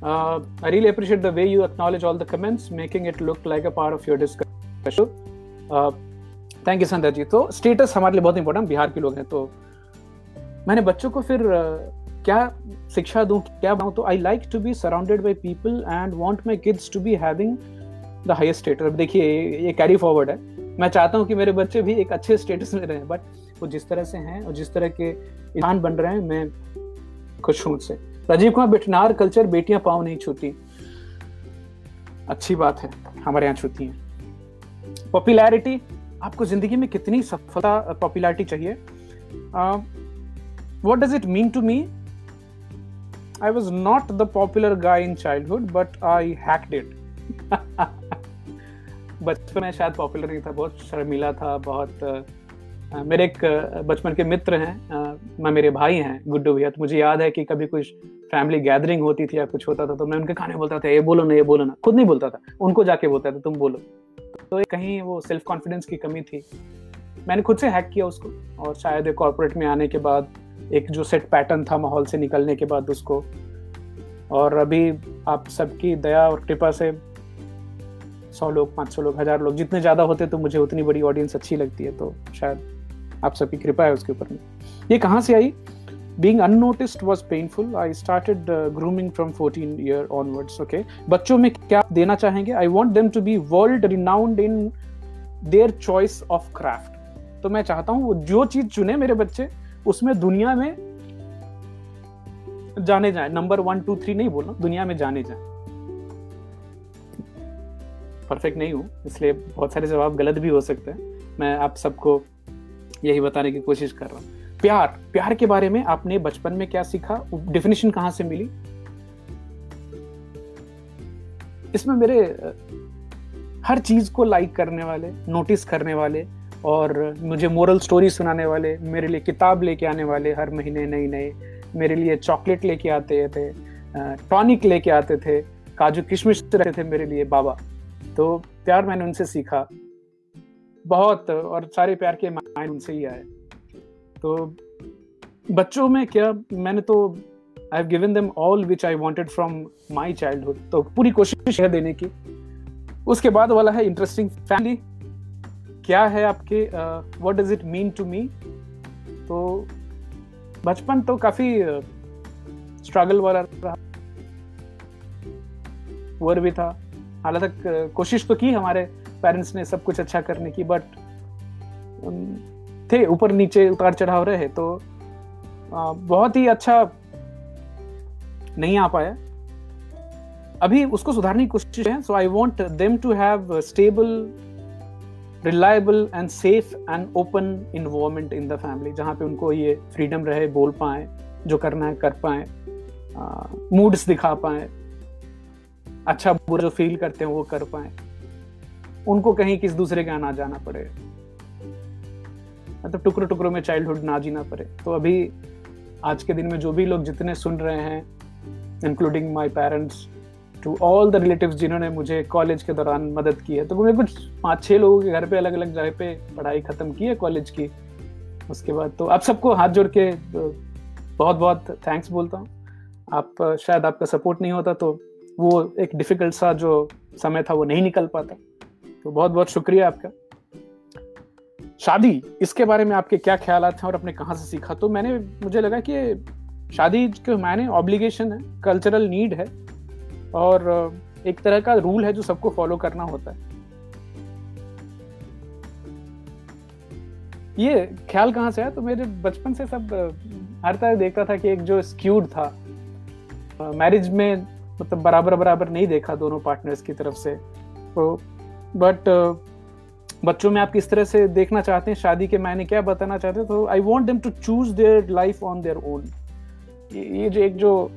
Uh, i really appreciate the way you the comments making it look like a part of your discussion. Uh, thank you Sundar ji तो status हमारे लिए बहुत important Bihar के लोग हैं तो मैंने बच्चों को फिर uh, क्या शिक्षा दूँ क्या बनाऊँ? तो I like to be surrounded by people and want my kids to be having the highest status देखिए ये कैरी फॉरवर्ड है। मैं चाहता हूँ कि मेरे बच्चे भी एक अच्छे स्टेटस में रहें बट वो जिस तरह से हैं और जिस तरह के इंसान बन रहे हैं मैं खुश हूँ उससे। राजीव कुमार बिटनार कल्चर बेटियाँ पाँव नहीं छूती। अच्छी बात है हमारे यहाँ छूती हैं। पॉपुलैरिटी आपको ज़िंदगी में कितनी सफलता पॉपुलैरिटी चाहिए? What does it mean to me I was not the popular guy in childhood, but I hacked it. बचपन में शायद पॉपुलर नहीं था बहुत शर्मिला था बहुत मेरे एक बचपन के मित्र हैं मैं, मेरे भाई हैं, गुड्डू भैया। तो मुझे याद है कि कभी कुछ फैमिली गैदरिंग होती थी या कुछ होता था तो मैं उनके खाने बोलता था, ये बोलो ना, ये बोलो ना। खुद नहीं बोलता था, उनको जाके बोलता था, तुम बोलो। तो कहीं वो सेल्फ कॉन्फिडेंस की कमी थी। मैंने खुद से हैक किया उसको और शायद एक कॉरपोरेट में आने के बाद, एक जो सेट पैटर्न था माहौल से निकलने के बाद उसको। और अभी आप सबकी दया और कृपा से सौ लोग, पाँच सौ लोग, हज़ार लोग, जितने ज़्यादा होते तो मुझे उतनी बड़ी ऑडियंस अच्छी लगती है तो शायद आप सबकी कृपा है उसके ऊपर। में ये कहाँ से आई? Unnoticed was painful. I started uh, grooming from 14 year onwards okay? बच्चों में क्या देना चाहेंगे? I want them to be world renowned in their choice of craft. तो मैं चाहता हूँ वो जो चीज़ चुने मेरे बच्चे उसमें दुनिया में जाने जाए। नंबर वन टू थ्री नहीं बोलना दुनिया में जाने जाए। परफेक्ट नहीं हूँ इसलिए बहुत सारे जवाब गलत भी हो सकते हैं। मैं आप सबको यही बताने की कोशिश कर रहा हूँ। प्यार प्यार के बारे में आपने बचपन में क्या सीखा? डेफिनेशन कहाँ से मिली? इसमें मेरे हर चीज़ को लाइक करने वाले नोटिस करने वाले और मुझे मोरल स्टोरी सुनाने वाले, मेरे लिए किताब लेके आने वाले हर महीने नई नए मेरे लिए चॉकलेट लेके आते थे टॉनिक लेके आते थे, काजू किशमिश रहते थे मेरे लिए बाबा। तो प्यार मैंने उनसे सीखा। बहुत और सारे प्यार के मायने उनसे ही आए। तो बच्चों में क्या, मैंने तो I have given them all which I wanted from my childhood तो पूरी कोशिश है देने की। उसके बाद वाला है इंटरेस्टिंग फैमिली क्या है आपके what does it mean to me तो बचपन तो काफ़ी स्ट्रगल वाला रहा। वर भी था। हालाँकि कोशिश तो की हमारे पेरेंट्स ने सब कुछ अच्छा करने की बट थे, ऊपर नीचे उतार चढ़ाव रहे तो बहुत ही अच्छा नहीं आ पाया। अभी उसको सुधारने की कोशिश है so I want them to have stable reliable and safe and open environment in the family जहाँ पे उनको ये फ्रीडम रहे, बोल पाए, जो करना है, कर पाए मूड्स दिखा पाए अच्छा बुरा जो फील करते हैं, वो कर पाए। उनको कहीं किस दूसरे का ना जाना पड़े। मतलब टुकड़ों टुकड़ों में चाइल्डहुड ना जीना पड़े। तो अभी आज के दिन में जो भी लोग जितने सुन रहे हैं including my parents to all the relative जिन्होंने मुझे कॉलेज के दौरान मदद की है तो मैं कुछ पाँच छः लोगों के घर पे अलग अलग जगह पे पढ़ाई खत्म की है कॉलेज की। उसके बाद तो आप सबको हाथ जोड़ के तो बहुत बहुत थैंक्स बोलता हूँ। आप, शायद आपका सपोर्ट नहीं होता तो वो एक डिफ़िकल्ट सा जो समय था वो नहीं निकल पाता। तो बहुत बहुत शुक्रिया आपका। शादी, इसके बारे में आपके क्या ख्याल हैं और अपने कहाँ से सीखा? तो मैंने, मुझे लगा कि शादी के मायने ऑब्लिगेशन है कल्चरल नीड है और एक तरह का रूल है जो सबको फॉलो करना होता है। ये ख्याल कहाँ से आया? तो मेरे बचपन से सब हर तरह देखता था कि एक जो स्क्यूड था मैरिज में मतलब बराबर बराबर नहीं देखा दोनों पार्टनर्स की तरफ़ से। तो बट बच्चों में आप किस तरह से देखना चाहते हैं? शादी के मायने क्या बताना चाहते हैं? तो I want them to choose their life on their own ये जो एक जो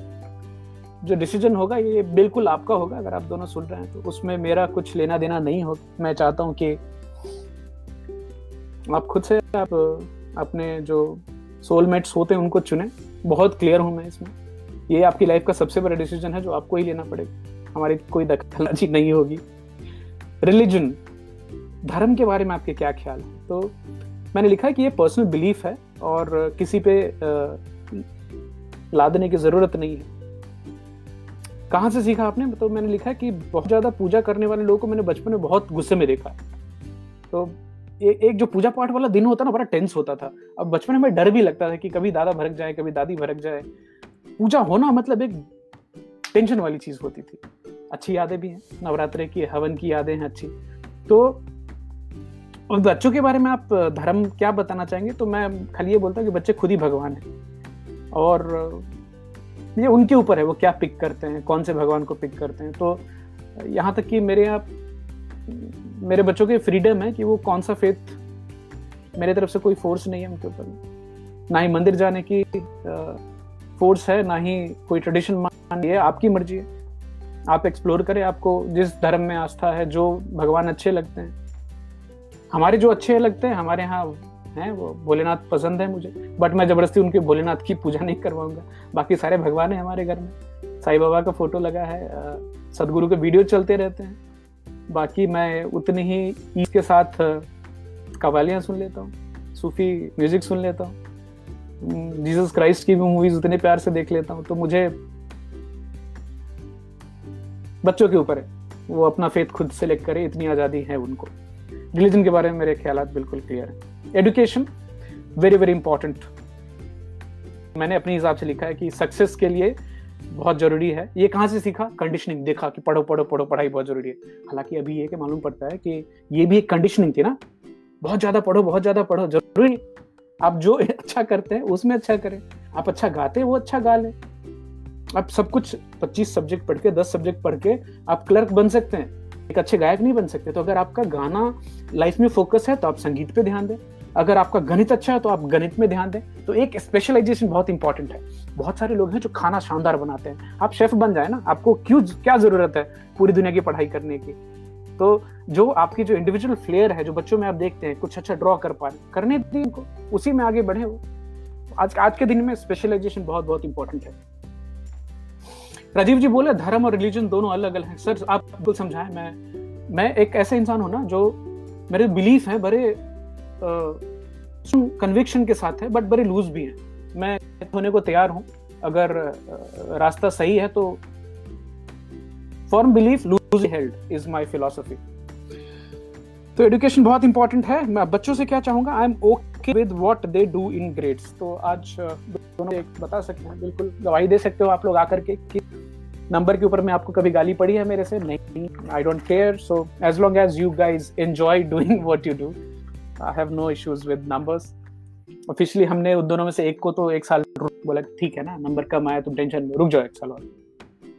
जो डिसीज़न होगा, ये बिल्कुल आपका होगा। अगर आप दोनों सुन रहे हैं तो उसमें मेरा कुछ लेना देना नहीं हो। मैं चाहता हूँ कि आप खुद से आप, अपने जो सोलमेट्स होते हैं, उनको चुने। बहुत क्लियर हूँ मैं इसमें। ये आपकी लाइफ का सबसे बड़ा डिसीज़न है, जो आपको ही लेना पड़ेगा। हमारी कोई दखलाजी नहीं होगी। रिलीजन धर्म के बारे में आपके क्या ख्याल है? तो मैंने लिखा है कि ये पर्सनल बिलीफ है और किसी पे लादने की ज़रूरत नहीं है। कहाँ से सीखा आपने? तो मैंने लिखा है कि बहुत ज़्यादा पूजा करने वाले लोगों को मैंने बचपन में बहुत गुस्से में देखा तो ए, एक जो पूजा पाठ वाला दिन होता ना बड़ा टेंस होता था। अब बचपन में डर भी लगता था कि कभी दादा भरक जाए कभी दादी भरक जाए। पूजा होना मतलब एक टेंशन वाली चीज़ होती थी। अच्छी यादें भी हैं, नवरात्रे की, हवन की यादें हैं अच्छी। तो और बच्चों के बारे में आप धर्म क्या बताना चाहेंगे? तो मैं खाली ये बोलता हूँ कि बच्चे खुद ही भगवान हैं। और ये उनके ऊपर है, वो क्या पिक करते हैं, कौन से भगवान को पिक करते हैं। तो यहाँ तक कि मेरे यहाँ मेरे बच्चों के फ्रीडम है कि वो कौन सा फेथ मेरे तरफ़ से कोई फोर्स नहीं है उनके ऊपर। ना ही मंदिर जाने की फोर्स है, ना ही कोई ट्रेडिशन मान है आपकी मर्ज़ी है। आप एक्सप्लोर करें, आपको जिस धर्म में आस्था है, जो भगवान अच्छे लगते हैं। हमारे जो अच्छे लगते हैं, हमारे यहाँ हैं, वो भोलेनाथ पसंद है मुझे। बट मैं ज़बरदस्ती उनके भोलेनाथ की पूजा नहीं करवाऊँगा। बाकी सारे भगवान है हमारे घर में। साईं बाबा का फ़ोटो लगा है सदगुरु के वीडियो चलते रहते हैं। बाकी मैं उतनी ही ईद के साथ कवालियाँ सुन लेता हूँ, सूफी म्यूज़िक सुन लेता हूँ। जीसस क्राइस्ट की भी मूवीज़ उतने प्यार से देख लेता हूँ तो मुझे बच्चों के ऊपर है। वो अपना फेथ खुद सेलेक्ट करे, इतनी आज़ादी है उनको। रिलीजन के बारे में मेरे ख्याल बिल्कुल क्लियर है। एडुकेशन वेरी वेरी इंपॉर्टेंट मैंने अपने हिसाब से लिखा है कि सक्सेस के लिए बहुत ज़रूरी है। ये कहाँ से सीखा? कंडीशनिंग देखा कि पढ़ो पढ़ो पढ़ो, पढ़ाई बहुत ज़रूरी है। हालाँकि अभी ये कि मालूम पड़ता है कि ये भी एक कंडीशनिंग थी ना। बहुत ज़्यादा पढ़ो, बहुत ज़्यादा पढ़ो, ज़रूरी। आप जो अच्छा करते हैं, उसमें अच्छा करें। आप अच्छा गाते हैं, वो अच्छा गा लें आप सब कुछ 25 सब्जेक्ट पढ़ के 10 सब्जेक्ट पढ़ के आप क्लर्क बन सकते हैं। एक अच्छे गायक नहीं बन सकते। तो अगर आपका गाना लाइफ में फोकस है तो आप संगीत पे ध्यान दें। अगर आपका गणित अच्छा है तो आप गणित में ध्यान दें। तो एक स्पेशलाइजेशन बहुत इंपॉर्टेंट है। बहुत सारे लोग हैं जो खाना शानदार बनाते हैं। आप शेफ बन जाए ना, आपको क्यों क्या ज़रूरत है पूरी दुनिया की पढ़ाई करने की? तो जो आपकी जो इंडिविजुअल फ्लेयर है, जो बच्चों में आप देखते हैं, कुछ अच्छा ड्रॉ कर पा करने दी उनको। उसी में आगे बढ़े वो। आज आज के दिन में स्पेशलाइजेशन बहुत बहुत इंपॉर्टेंट है। राजीव जी बोले, धर्म और रिलीजन दोनों अलग अलग हैं। सर, आप बिल्कुल समझाएँ, मैं मैं एक ऐसे इंसान हूँ ना, जो मेरे बिलीफ है, बड़े कन्विक्शन के साथ है बट बड़े लूज भी हैं। मैं होने को तैयार हूँ। अगर रास्ता सही है तो firm belief loose held is my philosophy तो एडुकेशन बहुत इंपॉर्टेंट है। मैं बच्चों से क्या चाहूँगा? I am okay with what they do in grades तो आज दोनों एक बता सकते हैं बिल्कुल गवाही दे सकते हो आप लोग आकर के कि नंबर के ऊपर में आपको कभी गाली पड़ी है मेरे से? नहीं I don't care so as long as you guys enjoy doing what you do I have no issues with numbers officially हमने उन दोनों में से एक को तो एक साल बोला ठीक है ना नंबर कम आया तुम टेंशन में रुक जाओ एक साल और।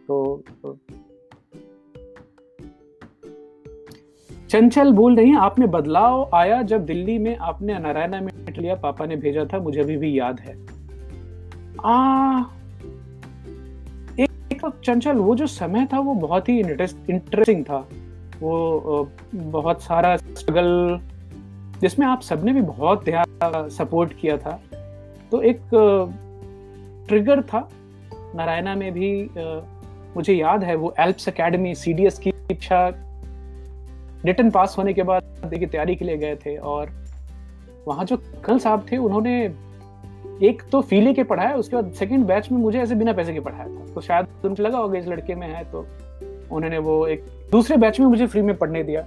तो, तो चंचल बोल रही हैं, आपने बदलाव आया जब दिल्ली में आपने नारायणा में लिया, पापा ने भेजा था, मुझे अभी भी याद है। आ, एक चंचल, वो जो समय था, वो बहुत ही इंटरेस्टिंग था। वो बहुत सारा स्ट्रगल जिसमें आप सबने भी बहुत ध्यान सपोर्ट किया था। तो एक ट्रिगर था। नारायणा में भी मुझे याद है, वो एल्प्स एकेडमी सीडीएस की इच्छा रिटर्न पास होने के बाद देखिए तैयारी के लिए गए थे और वहाँ जो कल साहब थे उन्होंने एक तो फीले के पढ़ाया उसके बाद सेकंड बैच में मुझे ऐसे बिना पैसे के पढ़ाया था। तो शायद तुमको लगा होगा इस लड़के में है तो उन्होंने वो एक दूसरे बैच में मुझे फ्री में पढ़ने दिया।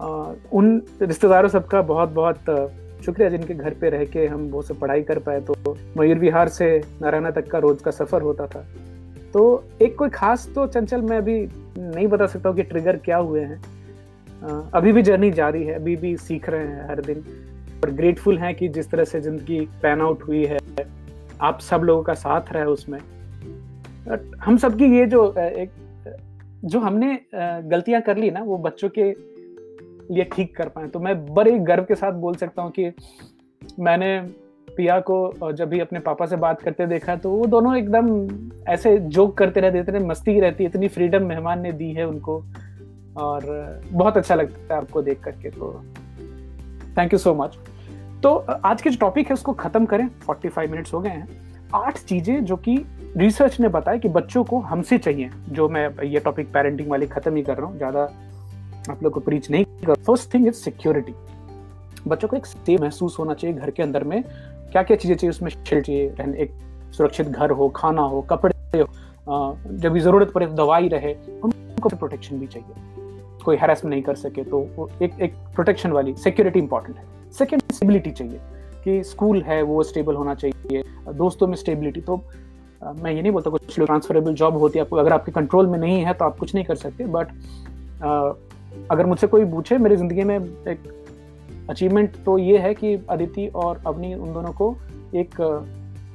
आ, उन रिश्तेदारों सबका बहुत बहुत शुक्रिया जिनके घर पे रह के हम वो सब पढ़ाई कर पाए। तो मयूर विहार से नारायणा तक का रोज का सफ़र होता था। तो एक कोई खास तो चंचल मैं अभी नहीं बता सकता हूँ कि ट्रिगर क्या हुए हैं। अभी भी जर्नी जारी है, अभी भी सीख रहे हैं हर दिन। और ग्रेटफुल हैं कि जिस तरह से ज़िंदगी पैन आउट हुई है, आप सब लोगों का साथ रहे उसमें। हम सबकी ये जो एक, जो हमने गलतियाँ कर ली ना, वो बच्चों के लिए ठीक कर पाए। तो मैं बड़े गर्व के साथ बोल सकता हूँ कि मैंने पिया को जब भी अपने पापा से बात करते देखा तो वो दोनों एकदम ऐसे जोक करते रहते, इतने मस्ती रहती, इतनी फ्रीडम मेहमान ने दी है उनको। और बहुत अच्छा लगता है आपको देख करके तो। थैंक यू सो मच तो आज के जो टॉपिक है, उसको खत्म करें। 45 मिनट्स हो गए हैं। आठ चीज़ें जो कि रिसर्च ने बताया कि बच्चों को हमसे चाहिए, जो मैं ये टॉपिक पेरेंटिंग वाले खत्म ही कर रहा हूँ, ज़्यादा आप लोग को प्रीच नहीं कर फ़र्स्ट थिंग इज़ सिक्योरिटी बच्चों को एक सेफ़ महसूस होना चाहिए घर के अंदर में क्या क्या चीज़ें चाहिए उसमें शेल्टर चाहिए? रहने, एक सुरक्षित घर हो, खाना हो, कपड़े हो जब भी ज़रूरत पड़े, दवाई रहे, उनको प्रोटेक्शन भी चाहिए। कोई हेरासमेंट नहीं कर सके तो एक एक प्रोटेक्शन वाली सिक्योरिटी इंपॉर्टेंट है। सेकेंड स्टेबिलिटी चाहिए, कि स्कूल है, वो स्टेबल होना चाहिए, दोस्तों में स्टेबिलिटी तो मैं ये नहीं बोलता कुछ लोग ट्रांसफरेबल जॉब होती है, आपको, अगर आपके कंट्रोल में नहीं है तो आप कुछ नहीं कर सकते बट अगर मुझसे कोई पूछे, मेरी ज़िंदगी में एक अचीवमेंट तो ये है कि अदिति और अवनी उन दोनों को एक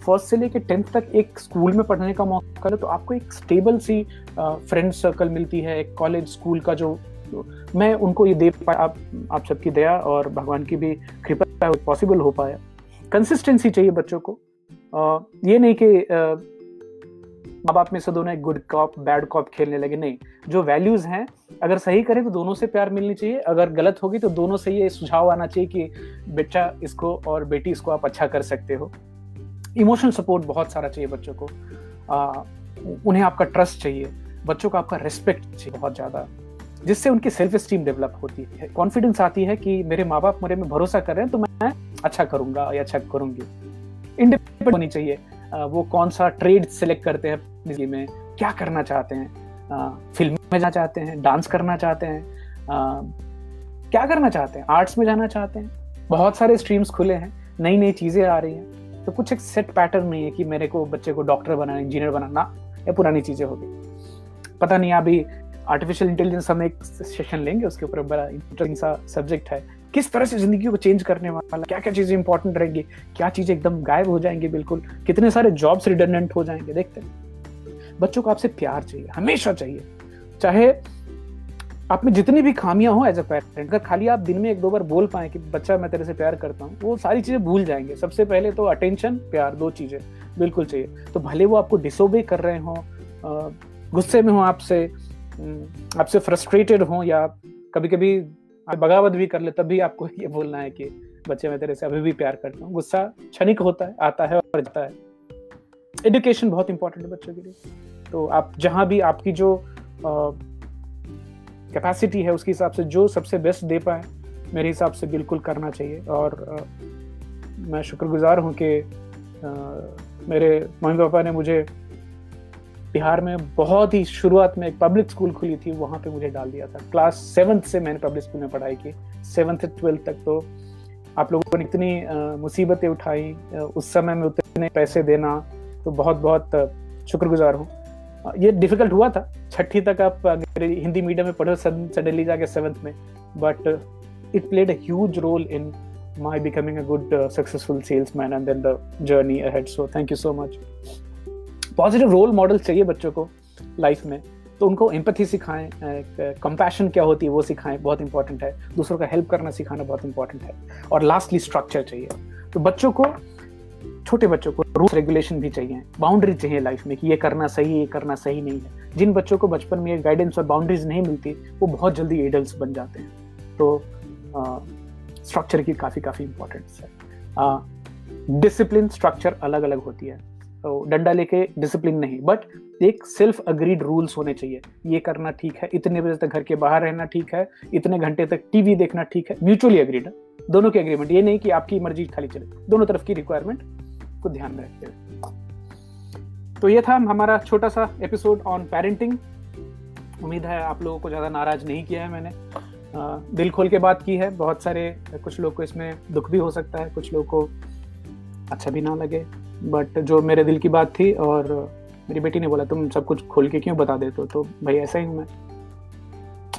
फ़र्स्ट से लेके टेंथ तक एक स्कूल में पढ़ने का मौका है तो आपको एक स्टेबल सी फ्रेंड सर्कल मिलती है एक कॉलेज स्कूल का जो मैं उनको ये दे पाया आप आप सबकी दया और भगवान की भी कृपा पॉसिबल हो पाया। कंसिस्टेंसी चाहिए बच्चों को। आ, ये नहीं कि माँ बाप में से दोनों एक गुड कॉप बैड कॉप खेलने लगे। नहीं जो वैल्यूज़ हैं अगर सही करें तो दोनों से प्यार मिलनी चाहिए। अगर गलत होगी तो दोनों से ये सुझाव आना चाहिए कि बच्चा इसको और बेटी इसको आप अच्छा कर सकते हो। इमोशनल सपोर्ट बहुत सारा चाहिए बच्चों को। आ, उन्हें आपका ट्रस्ट चाहिए। बच्चों को आपका रिस्पेक्ट चाहिए बहुत ज़्यादा जिससे उनकी सेल्फ स्टीम डेवलप होती है। कॉन्फिडेंस आती है कि मेरे माँ बाप मेरे में भरोसा कर रहे हैं तो मैं अच्छा करूँगा या अच्छा करूँगी। इंडिपेंडेंट होनी चाहिए। वो कौन सा ट्रेड सेलेक्ट करते हैं ज़िंदगी में क्या करना चाहते हैं? फ़िल्म में जाना चाहते हैं डांस करना चाहते हैं क्या करना चाहते हैं? आर्ट्स में जाना चाहते हैं। बहुत सारे स्ट्रीम्स खुले हैं नई नई चीज़ें आ रही हैं। तो कुछ एक सेट पैटर्न नहीं है कि मेरे को बच्चे को डॉक्टर बनाना इंजीनियर बनाना या पुरानी चीज़ें होगी पता नहीं, अभी आर्टिफिशियल इंटेलिजेंस हम एक सेशन लेंगे, उसके ऊपर बड़ा इंटरेस्टिंग सा सब्जेक्ट है। किस तरह से ज़िंदगी को चेंज करने वाला क्या क्या चीज़ें इंपॉर्टेंट रहेंगी, क्या चीज़ें एकदम गायब हो जाएँगी बिल्कुल, कितने सारे जॉब्स रिडंडेंट हो जाएँगे, देखते हैं। बच्चों को आपसे प्यार चाहिए, हमेशा चाहिए। चाहे आप में जितनी भी खामियाँ हो एज अ पेरेंट अगर खाली आप दिन में एक दो बार बोल पाए कि, बच्चा, मैं तेरे से प्यार करता हूँ, वो सारी चीज़ें भूल जाएँगे। सबसे पहले तो अटेंशन प्यार, दो चीज़ें बिल्कुल चाहिए। तो भले वो आपको डिसोबे कर रहे हो गुस्से में हो आपसे आपसे फ्रस्ट्रेटेड हो या कभी कभी बगावत भी कर ले तब भी आपको ये बोलना है कि बच्चे मैं तेरे से अभी भी प्यार करता हूँ। गुस्सा क्षणिक होता है आता है और जाता है। एजुकेशन बहुत इंपॉर्टेंट है बच्चों के लिए। तो आप जहाँ भी आपकी जो कैपेसिटी है उसके हिसाब से जो सबसे बेस्ट दे पाए मेरे हिसाब से बिल्कुल करना चाहिए। और आ, मैं शुक्रगुजार हूँ कि मेरे मम्मी पापा ने मुझे बिहार में बहुत ही शुरुआत में एक पब्लिक स्कूल खुली थी वहाँ पे मुझे डाल दिया था। क्लास सेवन्थ से मैंने पब्लिक स्कूल में पढ़ाई की। सेवन्थ से ट्वेल्थ तक तो आप लोगों ने इतनी मुसीबतें उठाई उस समय में उतने पैसे देना तो बहुत बहुत शुक्रगुजार हूँ। ये डिफ़िकल्ट हुआ था। छठी तक आप हिंदी मीडियम में पढ़ो सडनली जाके सेवन्थ में। But it played a huge role in my becoming a good uh, successful salesman and then the journey ahead. So thank you so much. Positive role model चाहिए बच्चों को लाइफ में। तो उनको एम्पथी सिखाएँ compassion क्या होती है वो सिखाएँ, बहुत इंपॉर्टेंट है। दूसरों का हेल्प करना सिखाना बहुत इंपॉर्टेंट है। और लास्टली स्ट्रक्चर चाहिए। तो बच्चों को, छोटे बच्चों को रूल रेगुलेशन भी चाहिए। बाउंड्री चाहिए लाइफ में कि ये करना सही है ये करना सही नहीं है। जिन बच्चों को बचपन में गाइडेंस और बाउंड्रीज नहीं मिलती, वो बहुत जल्दी एडल्ट बन जाते हैं। तो स्ट्रक्चर की काफ़ी काफ़ी इंपॉर्टेंस है। डिसिप्लिन स्ट्रक्चर अलग अलग होती है। डंडा लेके डिसिप्लिन नहीं बट एक सेल्फ अग्रीड रूल्स होने चाहिए। ये करना ठीक है, इतने बजे तक घर के बाहर रहना ठीक है, इतने घंटे तक टीवी देखना ठीक है म्यूचुअली अग्रीड दोनों की एग्रीमेंट ये नहीं कि आपकी मर्ज़ी खाली चले। दोनों तरफ़ की रिक्वायरमेंट को ध्यान में रखते हुए। तो ये था हमारा छोटा सा एपिसोड ऑन पेरेंटिंग उम्मीद है आप लोगों को ज़्यादा नाराज़ नहीं किया है मैंने। दिल खोल के बात की है। बहुत सारे, कुछ लोग को इसमें दुख भी हो सकता है, कुछ लोग को अच्छा भी ना लगे। बट जो मेरे दिल की बात थी और मेरी बेटी ने बोला, तुम सब कुछ खोल के क्यों बता देते हो? तो भाई ऐसा ही हूँ मैं।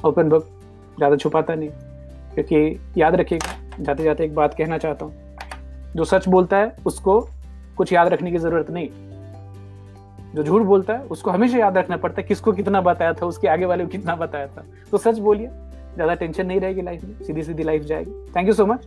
ओपन बुक ज़्यादा छुपाता नहीं, क्योंकि याद रखिएगा जाते जाते एक बात कहना चाहता हूँ। जो सच बोलता है, उसको कुछ याद रखने की ज़रूरत नहीं। जो झूठ बोलता है, उसको हमेशा याद रखना पड़ता है, किसको कितना बताया था, उसके आगे वाले को कितना बताया था। तो सच बोलिए, ज़्यादा टेंशन नहीं रहेगी लाइफ में सीधी सीधी लाइफ जाएगी। Thank you so much